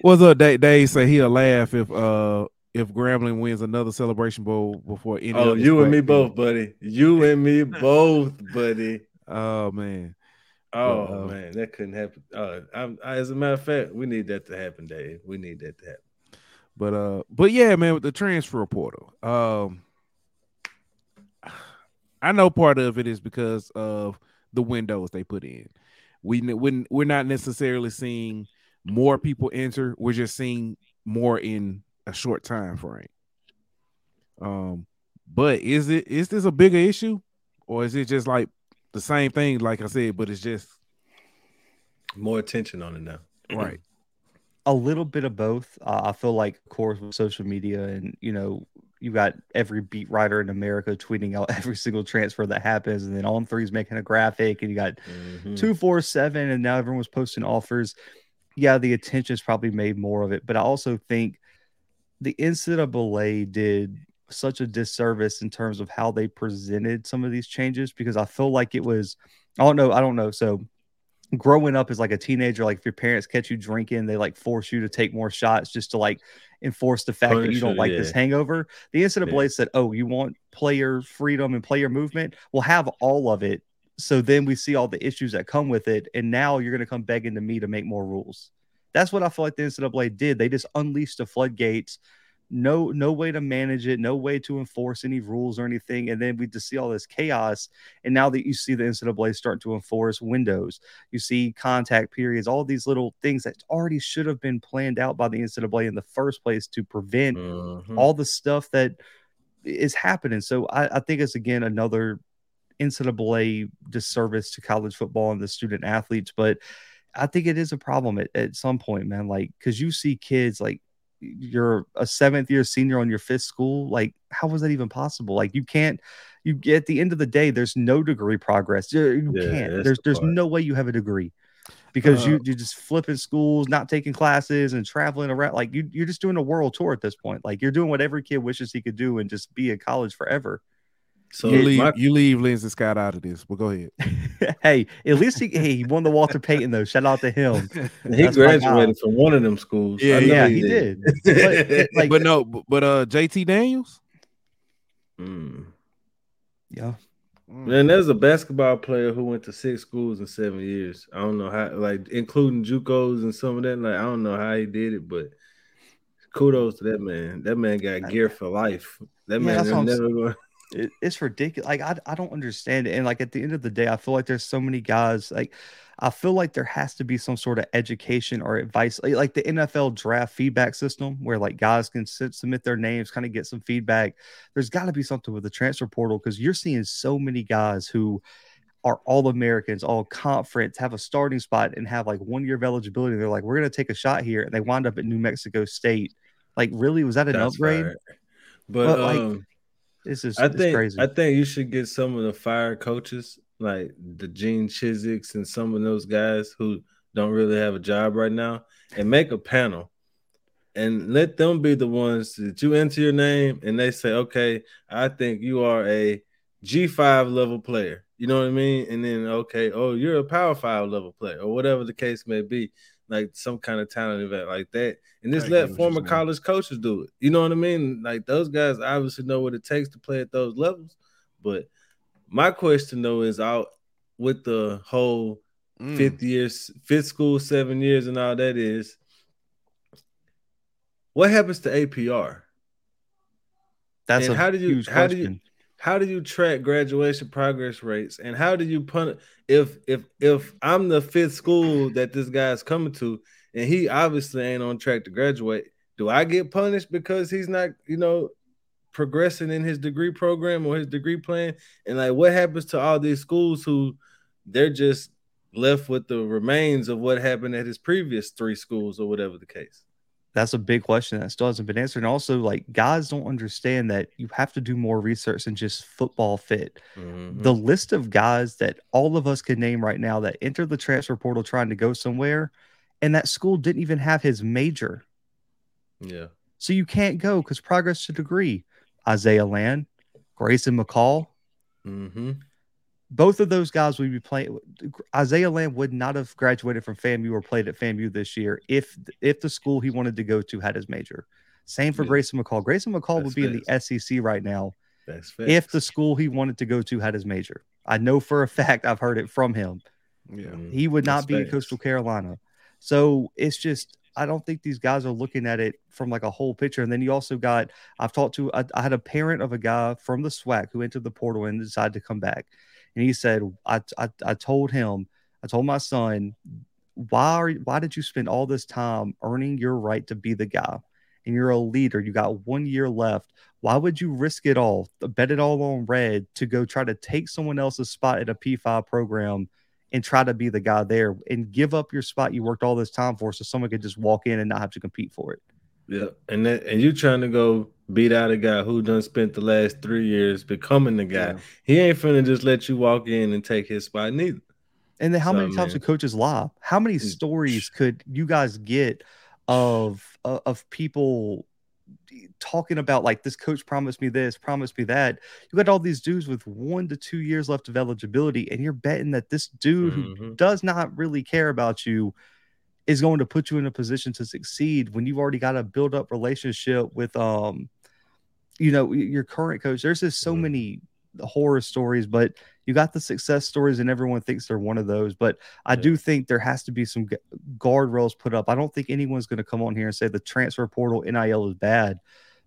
what's up? Dave, Dave say he'll laugh if uh if Grambling wins another Celebration Bowl before any. Oh, you and me both, buddy. You and me <laughs> both, buddy. Oh man. Oh but, uh, man, that couldn't happen. Uh, I, as a matter of fact, we need that to happen, Dave. We need that to happen. But uh, but yeah, man, with the transfer portal, um, I know part of it is because of the windows they put in. We when we're not necessarily seeing more people enter, we're just seeing more in a short time frame. Um, but is it is this a bigger issue, or is it just like the same thing? Like I said, but it's just more attention on it now, right? A little bit of both. Uh, I feel like, of course, with social media and you know, you got every beat writer in America tweeting out <laughs> every single transfer that happens, and then On Three's making a graphic, and you got mm-hmm. two, four, seven, and now everyone was posting offers. Yeah, the attention's probably made more of it, but I also think the NCAA did such a disservice in terms of how they presented some of these changes because I feel like it was I don't know, I don't know. So growing up as like a teenager, like if your parents catch you drinking, they like force you to take more shots just to like enforce the fact that you don't like yeah. this hangover. The NCAA yeah. said, Oh, you want player freedom and player movement? We'll have all of it. So then we see all the issues that come with it. And now you're going to come begging to me to make more rules. That's what I feel like the NCAA did. They just unleashed the floodgates. No no way to manage it no way to enforce any rules or anything. And then we just see all this chaos. And now that you see the ncaa start to enforce windows you see contact periods all these little things that already should have been planned out by the ncaa in the first place to prevent mm-hmm. all the stuff that is happening. So I, I think it's again another ncaa disservice to college football and the student athletes. But I think it is a problem at, at some point, man. Like, because you see kids like you're a seventh year senior on your fifth school like how was that even possible? Like you can't you at the end of the day there's no degree progress. You, yeah, can't. there's the there's no way you have a degree because uh, you you're just flipping schools not taking classes and traveling around like you, you're just doing a world tour at this point. Like you're doing what every kid wishes he could do and just be in college forever so you leave, my, you leave Lindsey Scott out of this. But go ahead. <laughs> hey, at least he, hey, he won the Walter Payton though. Shout out to him. <laughs> he That's graduated from one of them schools. Yeah, yeah, he, he did. did. <laughs> but, like, but, no, but, but uh, JT Daniels. Mm. Yeah. Man, there's a basketball player who went to six schools in seven years. I don't know how, like, including JUCOs and some of that. Like, I don't know how he did it, but kudos to that man. That man got gear for life. That yeah, man never going it, it's ridiculous. Like I, I don't understand it. And like at the end of the day, I feel like there's so many guys. Like I feel like there has to be some sort of education or advice, like, like the NFL draft feedback system, where like guys can sit, submit their names, kind of get some feedback. There's got to be something with the transfer portal because you're seeing so many guys who are all Americans, all conference, have a starting spot, and have like one year of eligibility. They're like, we're gonna take a shot here, and they wind up at New Mexico State. Like, really, was that an That's upgrade? Right. But, but like, um, this is I think crazy. I think you should get some of the fire coaches like the Gene Chiziks and some of those guys who don't really have a job right now and make a panel and let them be the ones that you enter your name and they say, okay, I think you are a G5 level player. You know what I mean? And then, okay, oh, you're a power five level player or whatever the case may be like some kind of talent event like that, and just let former college coaches do it. You know what I mean? Like those guys obviously know what it takes to play at those levels. But my question though is out with the whole mm. fifth years, fifth school, seven years, and all that is. What happens to APR? That's and how do you how question. do you how do you track graduation progress rates? And how do you punish if if if i'm the fifth school that this guy's coming to and he obviously ain't on track to graduate do i get punished because he's not you know progressing in his degree program or his degree plan? And like what happens to all these schools who they're just left with the remains of what happened at his previous three schools or whatever the case that's a big question that still hasn't been answered. And also, like, guys don't understand that you have to do more research than just football fit. Mm-hmm. The list of guys that all of us can name right now that entered the transfer portal trying to go somewhere, and that school didn't even have his major. Yeah. So you can't go because progress to degree. Isaiah Land, Grayson McCall. Mm-hmm both of those guys would be playing. Isaiah Land would not have graduated from FAMU or played at FAMU this year if if the school he wanted to go to had his major. Same for yeah. Grayson McCall. Grayson McCall That's would be in the SEC right now if the school he wanted to go to had his major. I know for a fact I've heard it from him. Yeah. Mm-hmm. He would not That's be thanks. Coastal Carolina. So it's just I don't think these guys are looking at it from like a whole picture. And then you also got I've talked to I, I had a parent of a guy from the SWAC who entered the portal and decided to come back. And he said, I I, I told him, I told my son, why are why did you spend all this time earning your right to be the guy? And you're a leader. You got one year left. Why would you risk it all, bet it all on red to go try to take someone else's spot at a P5 program and try to be the guy there and give up your spot you worked all this time for so someone could just walk in and not have to compete for it. Yeah. And and you trying to go beat out a guy who done spent the last three years becoming the guy. Yeah. He ain't finna just let you walk in and take his spot neither. And then how so, many times do coaches lie? How many stories could you guys get of of people talking about like this coach promised me this, promised me that. You got all these dudes with one to two years left of eligibility, and you're betting that this dude mm-hmm. who does not really care about you is going to put you in a position to succeed when you've already got a build up relationship with um you know your current coach. There's just so mm-hmm. many horror stories, but you got the success stories, and everyone thinks they're one of those. But I yeah. do think there has to be some guardrails put up. I don't think anyone's going to come on here and say the transfer portal NIL is bad,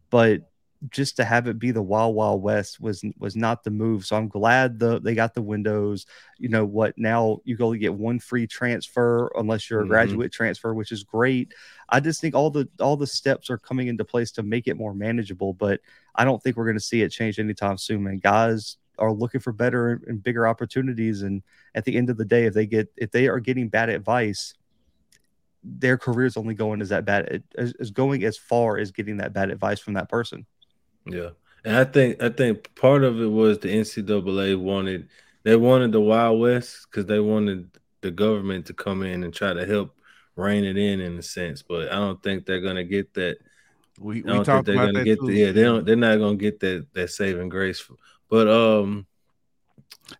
but just to have it be the wild wild west was was not the move. So i'm glad the they got the windows. You know what? Now you only get one free transfer unless you're a mm-hmm. graduate transfer which is great. I just think all the all the steps are coming into place to make it more manageable but i don't think we're going to see it change anytime soon and guys are looking for better and bigger opportunities and at the end of the day if they get if they are getting bad advice their career is only going as that bad is going as far as getting that bad advice from that person. Yeah, and I think I think part of it was the NCAA wanted they wanted the Wild West because they wanted the government to come in and try to help rein it in in a sense, but I don't think they're gonna get that. We, we think they're gonna get the, yeah they don't they're not gonna get that that saving grace, but um.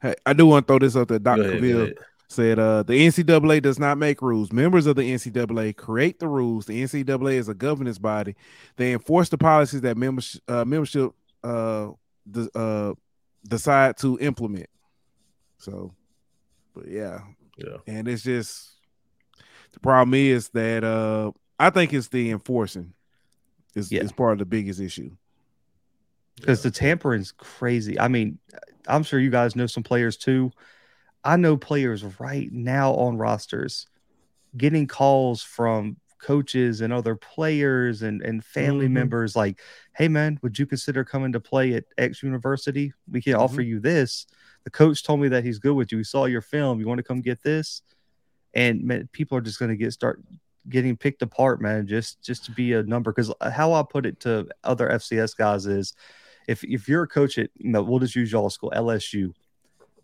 Hey, I do want to throw this up to Dr. Bill said uh, the NCAA does not make rules. Members of the NCAA create the rules. The NCAA is a governance body. They enforce the policies that members, uh, membership uh, de- uh, decide to implement. So, but yeah, yeah, and it's just the problem is that uh, I think it's the enforcing is yeah. is part of the biggest issue because yeah. the tampering's crazy. I mean, I'm sure you guys know some players too I know players right now on rosters getting calls from coaches and other players and, and family mm-hmm. members like, hey man, would you consider coming to play at X university? We can mm-hmm. offer you this. The coach told me that he's good with you. He saw your film. You want to come get this? And man, people are just going to get start getting picked apart, man, just just to be a number. Because how I put it to other FCS guys is, if if you're a coach at, you know, we'll just use y'all school, LSU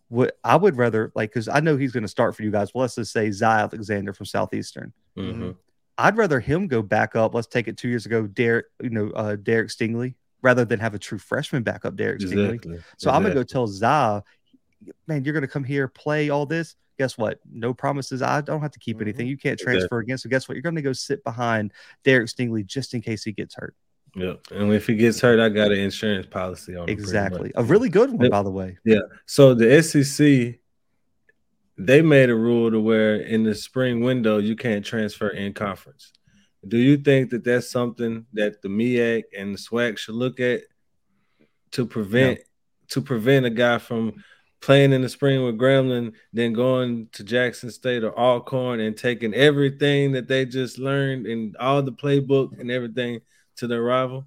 what I would rather like because I know he's going to start for you guys. Well, let's just say Zy Alexander from Southeastern. Mm-hmm. I'd rather him go back up. Let's take it two years ago, Derek, you know, uh, Derek Stingley, rather than have a true freshman back up Derek exactly. Stingley. So exactly. I'm gonna go tell Zy, man, you're gonna come here, play all this. Guess what? No promises. I don't have to keep anything. Mm-hmm. You can't transfer exactly. again. So guess what? You're gonna go sit behind Derek Stingley just in case he gets hurt. Yeah, and if he gets hurt, I got an insurance policy on exactly a really good one, by the way. Yeah. So the SEC, they made a rule to where in the spring window you can't transfer in conference. Do you think that that's something that the MEAC and the SWAC should look at to prevent no. to prevent a guy from playing in the spring with Grambling, then going to Jackson State or Alcorn and taking everything that they just learned and all the playbook and everything to their rival?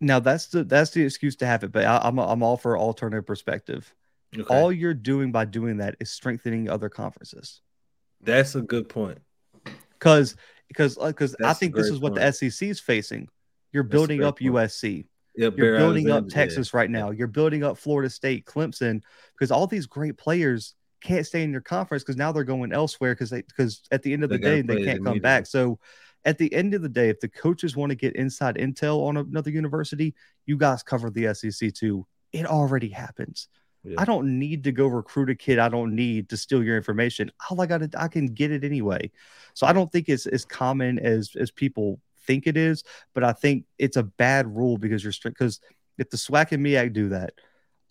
Now that's the that's the excuse to have it, but I, am I'm, I'm all for alternative perspective. Okay. All you're doing by doing that is strengthening other conferences. That's a good point. Because because because uh, I think this is what point. the SEC is facing. You're building up point. USC. Yep, you're building up Texas yeah. right now. You're building up Florida State, Clemson, because all these great players can't stay in your conference because now they're going elsewhere because they because at the end of the day they can't come back. So at the end of the day, if the coaches want to get inside intel on another university, you guys cover the SEC too. It already happens. Yeah. I don't need to go recruit a kid. I don't need to steal your information. All I got I can get it anyway. So I don't think it's as common as as people think it is, but I think it's a bad rule because you're strict. Because if the SWAC and MEAC do that,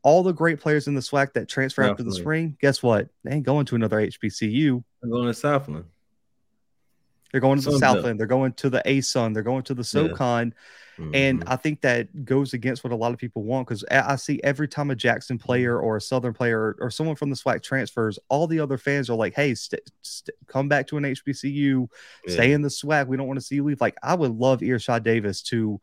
all the great players in the SWAC that transfer Definitely. after the spring, guess what? They ain't going to another HBCU. They're going to Southland. They're going to the Southland. They're going to the ASUN. They're going to the SoCon. Yeah. Mm-hmm. And I think that goes against what a lot of people want because I see every time a Jackson player or a Southern player or, or someone from the SWAC transfers, all the other fans are like, hey, st- st- come back to an HBCU, yeah. stay in the SWAC. We don't want to see you leave. Like, I would love Earshot Davis to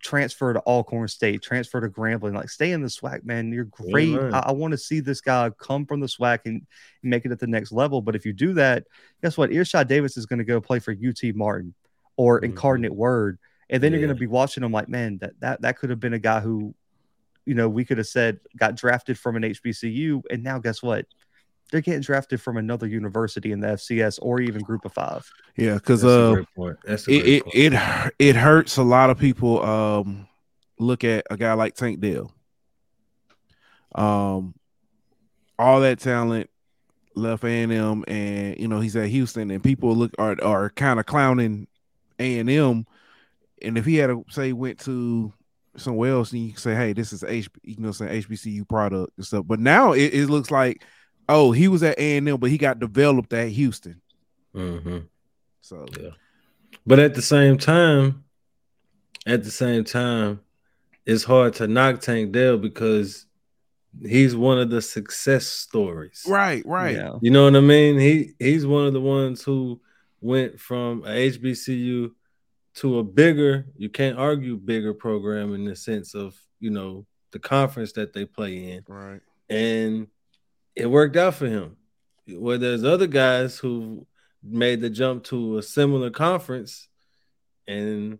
transfer to Alcorn State, transfer to Grambling, like stay in the SWAC, man. You're great. Yeah, I, I want to see this guy come from the SWAC and, and, make it at the next level. But if you do that, guess what? Earshot Davis is going to go play for UT Martin or mm-hmm. Incarnate Word. And then yeah. you're going to be watching him like, man, that, that, that could have been a guy who, you know, we could have said got drafted from an HBCU. And now guess what? They're getting drafted from another university in the FCS or even Group of Five. Yeah, because uh, it it, it it hurts a lot of people. Um, look at a guy like Tank Dell. Um, all that talent left A and M, and you know he's at Houston, and people look are are kind of clowning A and M. And if he had to say went to somewhere else, and you can say, "Hey, this is H, you know, say HBCU product and stuff." But now it, it looks like Oh, he was at A and M, but he got developed at Houston. Mm-hmm. So yeah, but at the same time, at the same time, it's hard to knock Tank Dell because he's one of the success stories. Right, right. Yeah. You know what I mean? He he's one of the ones who went from a HBCU to a bigger, you can't argue bigger program in the sense of, you know, the conference that they play in. Right. And it worked out for him. Where there's other guys who made the jump to a similar conference, and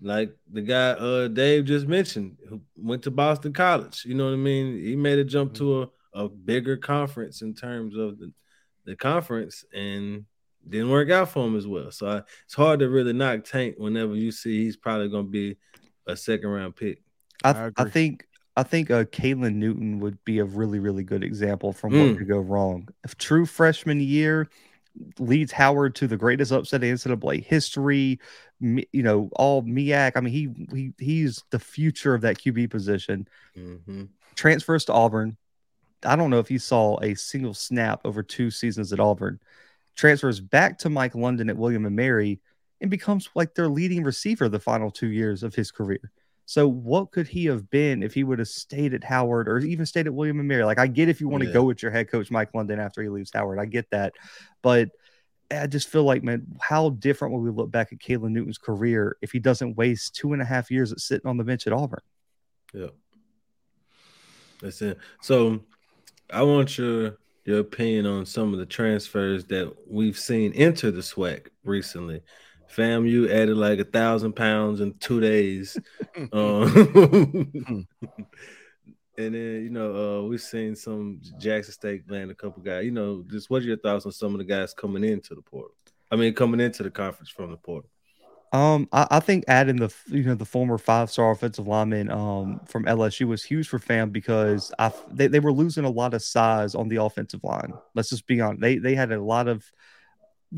like the guy uh Dave just mentioned, who went to Boston College. You know what I mean? He made a jump to a, a bigger conference in terms of the, the conference and didn't work out for him as well. So I, it's hard to really knock Tank whenever you see he's probably going to be a second round pick. I, I, I think I think uh, Caylin Newton would be a really, really good example from mm. what could go wrong. If true freshman year leads Howard to the greatest upset in NCAA history, you know, all MEAC. I mean, he he he's the future of that QB position. Mm-hmm. Transfers to Auburn. I don't know if he saw a single snap over two seasons at Auburn. Transfers back to Mike London at William and Mary and becomes like their leading receiver the final two years of his career. So what could he have been if he would have stayed at Howard or even stayed at William and Mary? Like I get if you want to yeah. go with your head coach Mike London after he leaves Howard, I get that, but I just feel like man, how different will we look back at Caylin Newton's career if he doesn't waste two and a half years at sitting on the bench at Auburn? Yeah, that's it. So I want your your opinion on some of the transfers that we've seen enter the SWAC recently. FAMU added like a thousand pounds in two days. <laughs> um, <laughs> and then you know uh, we've seen some Jackson State land a couple guys. You know, just what are your thoughts on some of the guys coming into the portal? I mean, coming into the conference from the portal. Um, I, I, think adding the you know the former five star offensive lineman um from LSU was huge for FAM because I they, they were losing a lot of size on the offensive line. Let's just be honest. They they had a lot of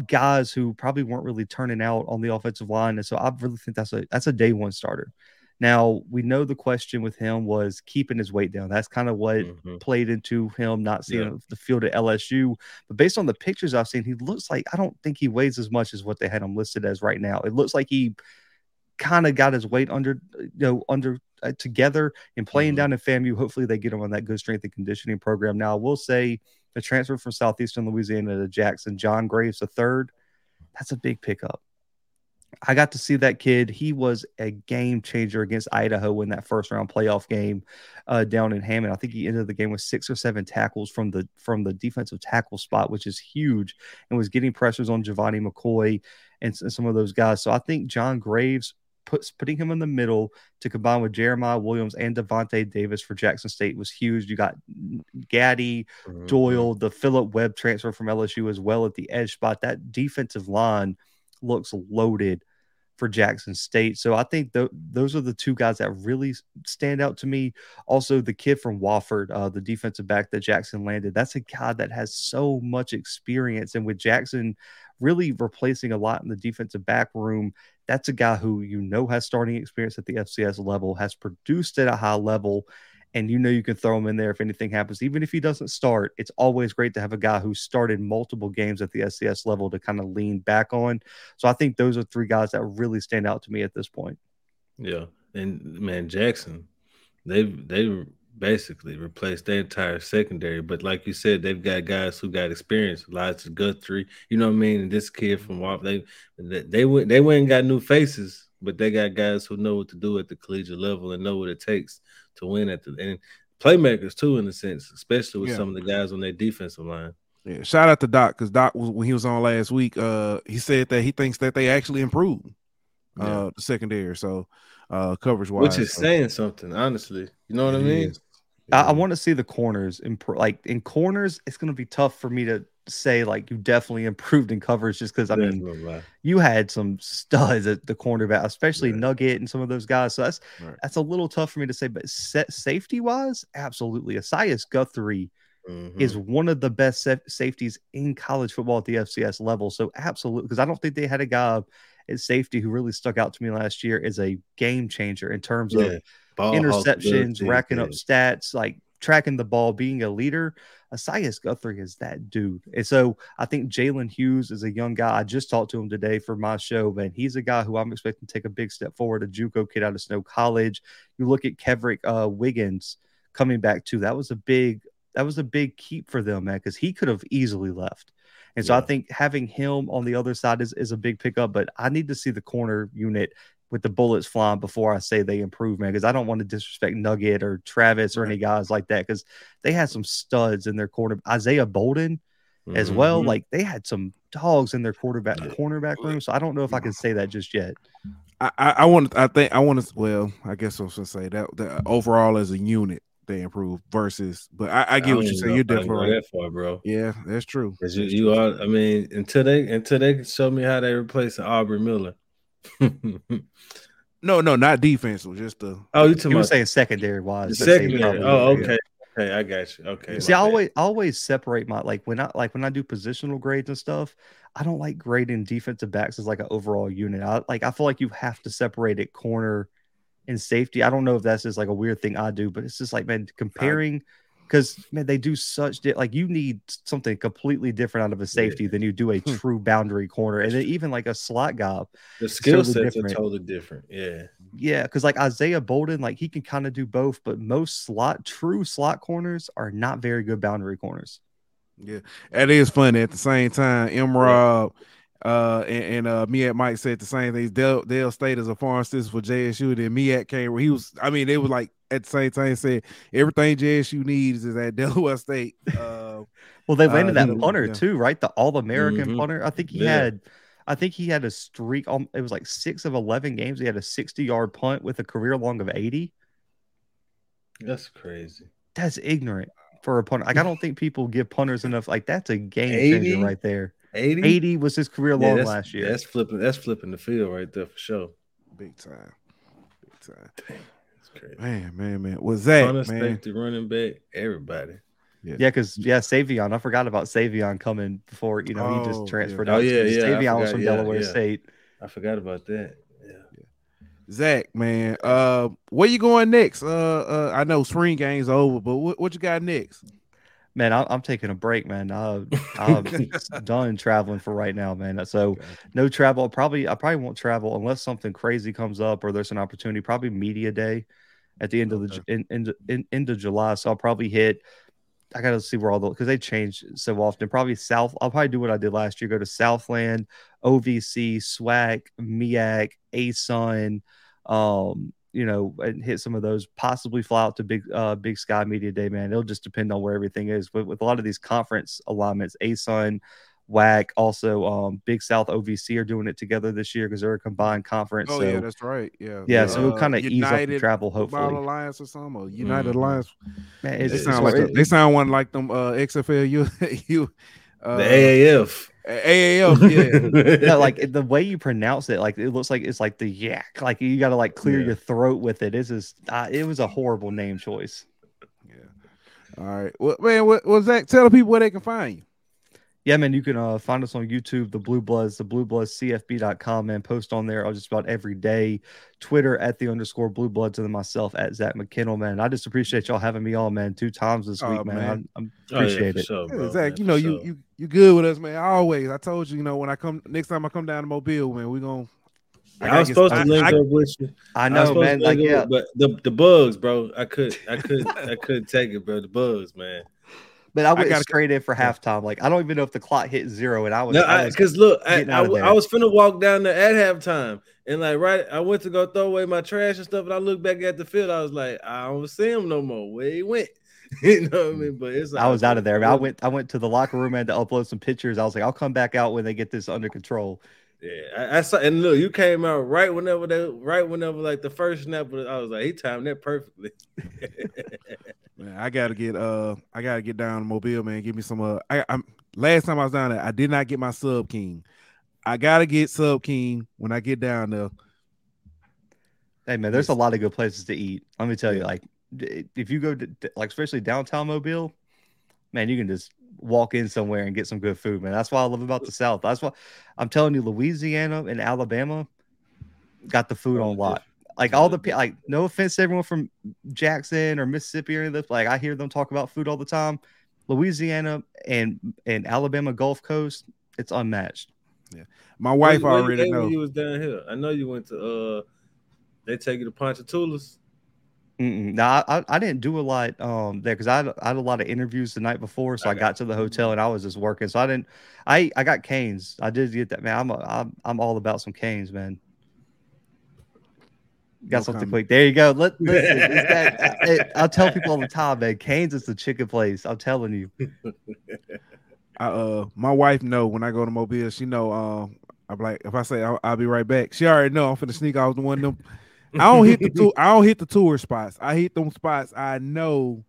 guys who probably weren't really turning out on the offensive line. And so I really think that's a that's a day one starter. Now we know the question with him was keeping his weight down. That's kind of what mm-hmm. played into him not seeing yeah. the field at LSU. But based on the pictures I've seen, he looks like I don't think he weighs as much as what they had him listed as right now. It looks like he kind of got his weight under you know under uh, together and playing mm-hmm. down in FAMU. Hopefully they get him on that good strength and conditioning program. Now I will say the transfer from Southeastern Louisiana to Jackson, John Graves the third. That's a big pickup. I got to see that kid. He was a game changer against Idaho in that first round playoff game uh, down in Hammond. I think he ended the game with six or seven tackles from the from the defensive tackle spot, which is huge, and was getting pressures on Gevani McCoy and, and some of those guys. So I think John Graves puts putting him in the middle to combine with Jeremiah Williams and Devontae Davis for Jackson State was huge. You got Gaddy, mm-hmm. Doyle, the Philip Webb transfer from LSU as well at the edge spot. That defensive line looks loaded for Jackson State. So I think th- those are the two guys that really stand out to me. Also, the kid from Wofford, uh, the defensive back that Jackson landed, that's a guy that has so much experience. And with Jackson really replacing a lot in the defensive back room, that's a guy who you know has starting experience at the FCS level, has produced at a high level, and you know you can throw him in there if anything happens. Even if he doesn't start, it's always great to have a guy who started multiple games at the FCS level to kind of lean back on. So I think those are three guys that really stand out to me at this point. Yeah, and man, Jackson, they've they basically replaced their entire secondary. But like you said, they've got guys who got experience. Elijah Guthrie, you know what I mean. And this kid from Wap, they they they went they went and got new faces, but they got guys who know what to do at the collegiate level and know what it takes to win at the and playmakers too, in a sense, especially with yeah. some of the guys on their defensive line. Yeah, shout out to Doc because Doc was when he was on last week. Uh, he said that he thinks that they actually improved uh yeah. the secondary. So uh coverage wise, which is so. saying something, honestly. You know what it I mean? I, I want to see the corners improve. Like in corners, it's going to be tough for me to say like you definitely <laughs> improved in coverage just because I mean you had some studs at the cornerback, especially right. Nugget and some of those guys. So that's right. that's a little tough for me to say. But set safety wise, absolutely. Asias Guthrie mm-hmm. is one of the best safeties in college football at the FCS level. So absolutely, because I don't think they had a guy at safety who really stuck out to me last year is a game changer in terms yeah. of Ball interceptions, racking up stats, like tracking the ball, being a leader. Asias Guthrie is that dude. And so I think Jalen Hughes is a young guy. I just talked to him today for my show, man. He's a guy who I'm expecting to take a big step forward, a Juco kid out of Snow College. You look at Kevrick uh, Wiggins coming back too. That was a big that was a big keep for them, man, because he could have easily left. And so yeah. I think having him on the other side is, is a big pickup, but I need to see the corner unit with the bullets flying before I say they improve, man. Because I don't want to disrespect Nugget or Travis or any guys like that because they had some studs in their corner. Isaiah Bolden mm-hmm. as well. Mm-hmm. Like they had some dogs in their quarterback cornerback room. So I don't know if I can say that just yet. I, I want to I think I want to well, I guess I was gonna say that, that overall as a unit they improve versus but I, I get I what you're saying. You're definitely that far, bro. Yeah, that's true. That's you, you are I mean, until they until they show me how they replace Aubrey Miller. <laughs> no, no, not defensive. Just the. Oh, you were saying secondary wise. Secondary. Oh, okay. Okay, I got you. Okay. See, I always I always separate my like when I like when I do positional grades and stuff. I don't like grading defensive backs as like an overall unit. I like I feel like you have to separate it corner and safety. I don't know if that's just like a weird thing I do, but it's just like man, comparing because man, they do such di- like you need something completely different out of a safety yeah. than you do a hmm. true boundary corner, and then even like a slot guy. The skill totally sets different. are totally different. Yeah, yeah, because like Isaiah Bolden, like he can kind of do both, but most slot true slot corners are not very good boundary corners. Yeah, it is funny at the same time. M. Rob. Yeah uh, and, and uh, Miat Mike said the same things. Dale, Dale State is a farm system for JSU. Then Miat came where he was. I mean, they was like at the same time said everything JSU needs is at <laughs> Delaware State. Uh, well, they landed uh, that punter yeah. too, right? The All American mm-hmm. punter. I think he yeah. had. I think he had a streak. On, it was like six of eleven games. He had a sixty-yard punt with a career long of eighty. That's crazy. That's ignorant for a punter. Like I don't think people give punters enough. Like that's a game 80? changer right there. 80? 80 was his career yeah, long last year. That's flipping. That's flipping the field right there for sure. Big time. Big time. Dang, that's crazy. Man, man, man. Was that man? safety, running back, everybody. Yeah, because yeah, Savion. I forgot about Savion coming before you know oh, he just oh, transferred. Yeah. Oh yeah, yeah. Savion was from yeah, Delaware yeah. State. I forgot about that. Yeah. Zach, man, uh, where you going next? Uh, uh, I know spring game's over, but what, what you got next? Man, I, am taking a break, man. I, I'm <laughs> done traveling for right now, man. So no travel. Probably I probably won't travel unless something crazy comes up or there's an opportunity. Probably media day at the end of the in, in, in, end of July. So I'll probably hit. I gotta see where all the because they change so often. Probably South. I'll probably do what I did last year. Go to Southland, OVC, SWAC, MEAC, ASUN, um, you know, and hit some of those. Possibly fly out to Big uh, Big Sky Media Day, man. It'll just depend on where everything is. But with a lot of these conference alignments, ASUN, WAC, also um, Big South OVC are doing it together this year because they're a combined conference. Oh so, yeah, that's right. Yeah, yeah. So it'll kind of uh, ease up the travel. Hopefully, Alliance or something, or United mm-hmm. Alliance. Man, they sound like it, they sound one like them uh, XFL. You you uh, the AAF. AAF, <laughs> yeah. like the way you pronounce it, like it looks like it's like the yak. Like you got to like clear yeah. your throat with it. It's just, uh, it was a horrible name choice. Yeah. All right. Well, man, what was that? Tell the people where they can find you. Yeah, man, you can uh, find us on YouTube, the Blue Bloods, the Blue Bloods CFB.com, man. Post on there just about every day. Twitter at the underscore Blue Bloods, and then myself at Zach McKinnell, man. I just appreciate y'all having me on, man, two times this week, oh, man. I, I appreciate oh, yeah, it. Sure, bro, Zach, man, you know, you you you good with us, man. Always. I told you, you know, when I come next time I come down to Mobile, man, we're gonna I, I was supposed to link I, up with you. I know, I man. Like, yeah. but the, the bugs, bro. I could I could I couldn't take it, bro. The bugs, man. But I went I straight in for halftime. Like I don't even know if the clock hit zero, and I was no, because look, I, I, I, was finna walk down there at halftime, and like right, I went to go throw away my trash and stuff, and I looked back at the field. I was like, I don't see him no more. Where he went? <laughs> you know what I mean? But it's I was out of there. I went I went to the locker room and to upload some pictures. I was like, I'll come back out when they get this under control. Yeah, I, I, saw, and look, you came out right whenever they, right whenever like the first snap. I was like, he timed that perfectly. <laughs> man, I gotta get, uh, I gotta get down to Mobile, man. Give me some, uh, I, I'm last time I was down there, I did not get my sub king. I gotta get sub king when I get down there. Hey man, there's a lot of good places to eat. Let me tell you, like if you go to like especially downtown Mobile, man, you can just walk in somewhere and get some good food, man. That's why I love about the South. That's why I'm telling you, Louisiana and Alabama got the food on lot. Like all the like, no offense to everyone from Jackson or Mississippi or anything. Like I hear them talk about food all the time. Louisiana and and Alabama Gulf Coast, it's unmatched. Yeah, my wife already knows. You was down here. I know you went to. uh They take you to Ponchatoula's. No, I, I didn't do a lot um there because I, I had a lot of interviews the night before, so I, I got to the hotel and I was just working. So I didn't. I I got Canes. I did get that man. I'm a, I'm I'm all about some Canes, man. Got no something comment. quick. There you go. Let listen. that, <laughs> I, I'll tell people all the time, man. Canes is the chicken place. I'm telling you. <laughs> I, uh, my wife know when I go to Mobile. She know. Um, I'm like, if I say I'll, I'll, be right back, she already know I'm finna sneak out the one of them I don't hit the tour. <laughs> I don't hit the tour spots. I hit them spots. I know.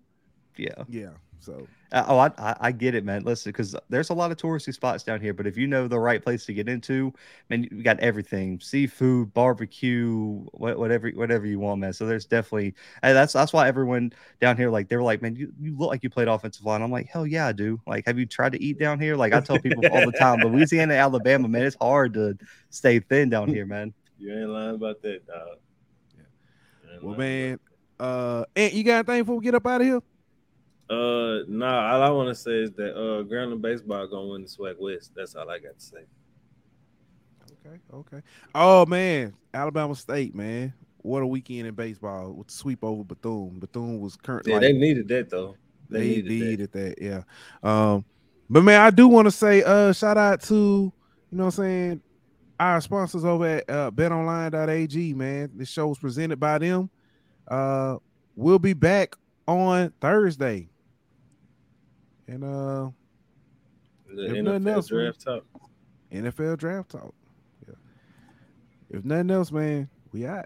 Yeah. Yeah. So. Uh, oh, I, I get it, man. Listen, because there's a lot of touristy spots down here, but if you know the right place to get into, man, you got everything: seafood, barbecue, whatever, whatever you want, man. So there's definitely that's that's why everyone down here, like, they're like, man, you, you look like you played offensive line. I'm like, hell yeah, I do. Like, have you tried to eat down here? Like, I tell people all the time, Louisiana, Alabama, man, it's hard to stay thin down <laughs> here, man. You ain't lying about that, dog. Well, man, uh, Ant, you got anything before we get up out of here? Uh, nah. All I want to say is that uh, Grambling baseball gonna win the SWAC West. That's all I got to say. Okay, okay. Oh man, Alabama State, man. What a weekend in baseball with the sweep over Bethune. Bethune was currently. Yeah, like, they needed that though. They, they needed, needed that. that. Yeah. Um, but man, I do want to say, uh, shout out to you know what I'm saying our sponsors over at uh, betonline.ag, man. This show is presented by them. Uh, we'll be back on Thursday. And uh, the NFL else, draft man, talk. NFL draft talk. Yeah. If nothing else, man, we out.